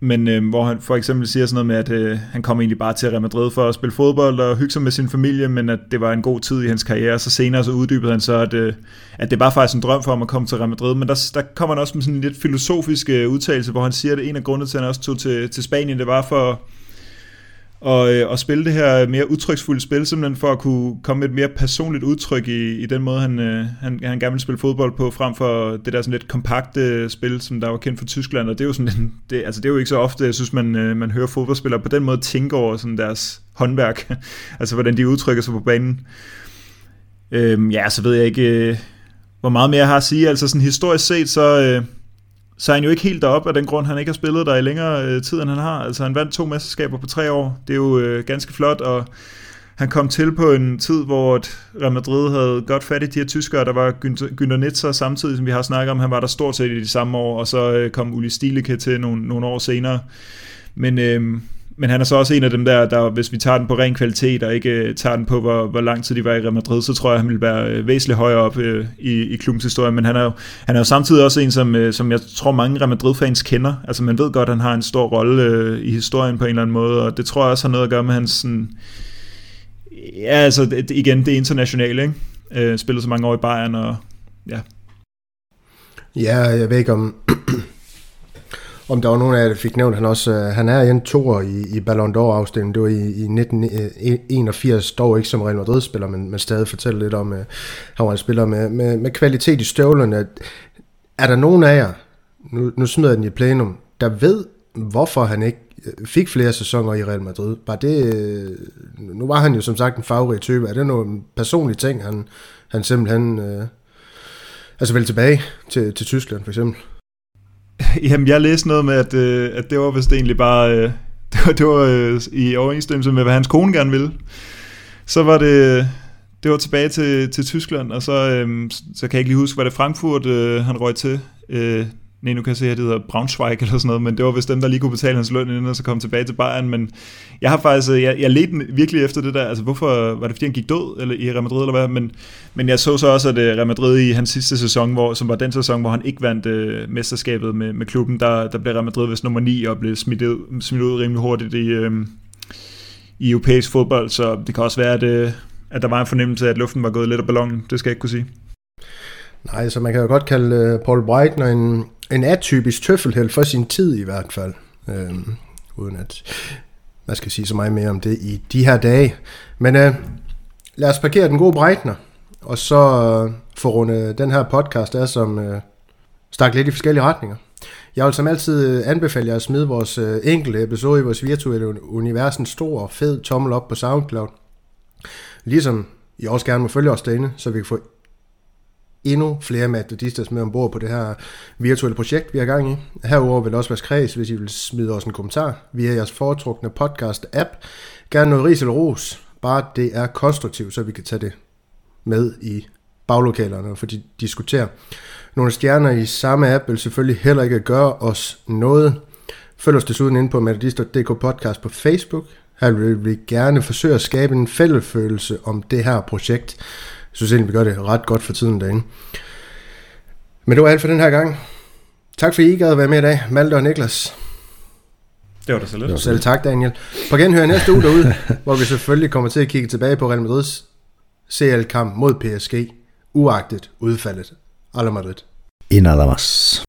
men øh, hvor han for eksempel siger sådan noget med, at øh, han kom egentlig bare til Real Madrid for at spille fodbold og hygge sig med sin familie, men at det var en god tid i hans karriere. Så senere så uddybede han så, at, øh, at det var faktisk en drøm for ham at komme til Real Madrid. Men der, der kommer han også med sådan en lidt filosofisk øh, udtalelse, hvor han siger, at en af grundene til, at han også tog til, til Spanien, det var for og, øh, og spille det her mere udtryksfulde spil, simpelthen for at kunne komme med et mere personligt udtryk i, i den måde, han, øh, han, han gerne vil spille fodbold på, frem for det der sådan lidt kompakte spil, som der var kendt fra Tyskland, og det er jo, sådan, en, det, altså det er jo ikke så ofte, jeg synes, man, øh, man hører fodboldspillere på den måde tænke over sådan deres håndværk, altså hvordan de udtrykker sig på banen. Øhm, ja, så ved jeg ikke, øh, hvor meget mere jeg har at sige, altså sådan historisk set, så... Øh, så er han jo ikke helt deroppe af den grund, han ikke har spillet der i længere øh, tid, end han har. Altså han vandt to mesterskaber på tre år. Det er jo øh, ganske flot, og han kom til på en tid, hvor Real Madrid havde godt fat i de her tyskere. Der var Günther Nitzer samtidig, som vi har snakket om. Han var der stort set i de samme år, og så øh, kom Uli Stileke til nogle, nogle år senere. Men øh, men han er så også en af dem der, der hvis vi tager den på ren kvalitet, og ikke øh, tager den på, hvor, hvor lang tid de var i Real Madrid, så tror jeg, han vil være øh, væsentligt højere op øh, i, i klubbens historie. Men han er, jo, han er jo samtidig også en, som, øh, som jeg tror mange Real Madrid-fans kender. Altså man ved godt, at han har en stor rolle øh, i historien på en eller anden måde, og det tror jeg også har noget at gøre med hans... Sådan, ja, altså det, igen, det internationale, ikke? Øh, spillet så mange år i Bayern, og ja. Ja, jeg ved ikke om om der var nogen af jer, der fik nævnt, han også, øh, han er en toer i, i Ballon d'Or afstillingen. Det var i, i 1981, øh, dog ikke som Real Madrid-spiller, men, men stadig fortælle lidt om, at han var en spiller med, med, med kvalitet i støvlerne. Er der nogen af jer, nu, nu smider jeg den i plenum, der ved, hvorfor han ikke fik flere sæsoner i Real Madrid? Var det, nu var han jo som sagt en favorit type. Er det nogle personlige ting, han, han simpelthen... Øh, altså vel tilbage til, til Tyskland for eksempel? Jamen, jeg læste noget med, at, øh, at det var vist egentlig bare... Øh, det var, det var øh, i overensstemmelse med, hvad hans kone gerne ville. Så var det... Det var tilbage til, til Tyskland, og så, øh, så kan jeg ikke lige huske, hvad det Frankfurt, øh, han røg til. Øh, nej, nu kan jeg se, at det hedder Braunschweig eller sådan noget, men det var vist dem, der lige kunne betale hans løn, inden han så kom tilbage til Bayern, men jeg har faktisk, øh, jeg, jeg ledte virkelig efter det der, altså hvorfor, var det fordi han gik død eller, i Real Madrid, eller hvad, men, men jeg så så også, at øh, Real Madrid i hans sidste sæson, hvor, som var den sæson, hvor han ikke vandt øh, mesterskabet med, med klubben, der, der blev Real Madrid vist nummer 9 og blev smidt ud, smidt ud rimelig hurtigt i, øh, i europæisk fodbold, så det kan også være, at, øh, at der var en fornemmelse af, at luften var gået lidt af ballonen, det skal jeg ikke kunne sige. Nej, så man kan jo godt kalde Paul Breitner en, en atypisk tøffelheld for sin tid i hvert fald. Øh, uden at man skal sige så meget mere om det i de her dage. Men øh, lad os parkere den gode Breitner, og så øh, få rundet den her podcast af, som øh, stak lidt i forskellige retninger. Jeg vil som altid øh, anbefale jer at smide vores øh, enkelte episode i vores virtuelle univers en stor fed tommel op på SoundCloud. Ligesom I også gerne må følge os derinde, så vi kan få endnu flere madridistas med ombord på det her virtuelle projekt, vi har gang i. Herover vil også være kreds, hvis I vil smide os en kommentar via jeres foretrukne podcast-app. Gerne noget ris eller ros, bare det er konstruktivt, så vi kan tage det med i baglokalerne og få de diskutere. Nogle stjerner i samme app vil selvfølgelig heller ikke gøre os noget. Følg os desuden ind på metodister.dk podcast på Facebook. Her vil vi gerne forsøge at skabe en fællesfølelse om det her projekt. Jeg synes egentlig, vi gør det ret godt for tiden derinde. Men det var alt for den her gang. Tak for, I gad at være med i dag, Malte og Niklas. Det var da så lidt. Selv tak, Daniel. På genhør næste uge derude, hvor vi selvfølgelig kommer til at kigge tilbage på Real Madrids CL-kamp mod PSG, uagtet udfaldet. Alla Madrid. Y nada más.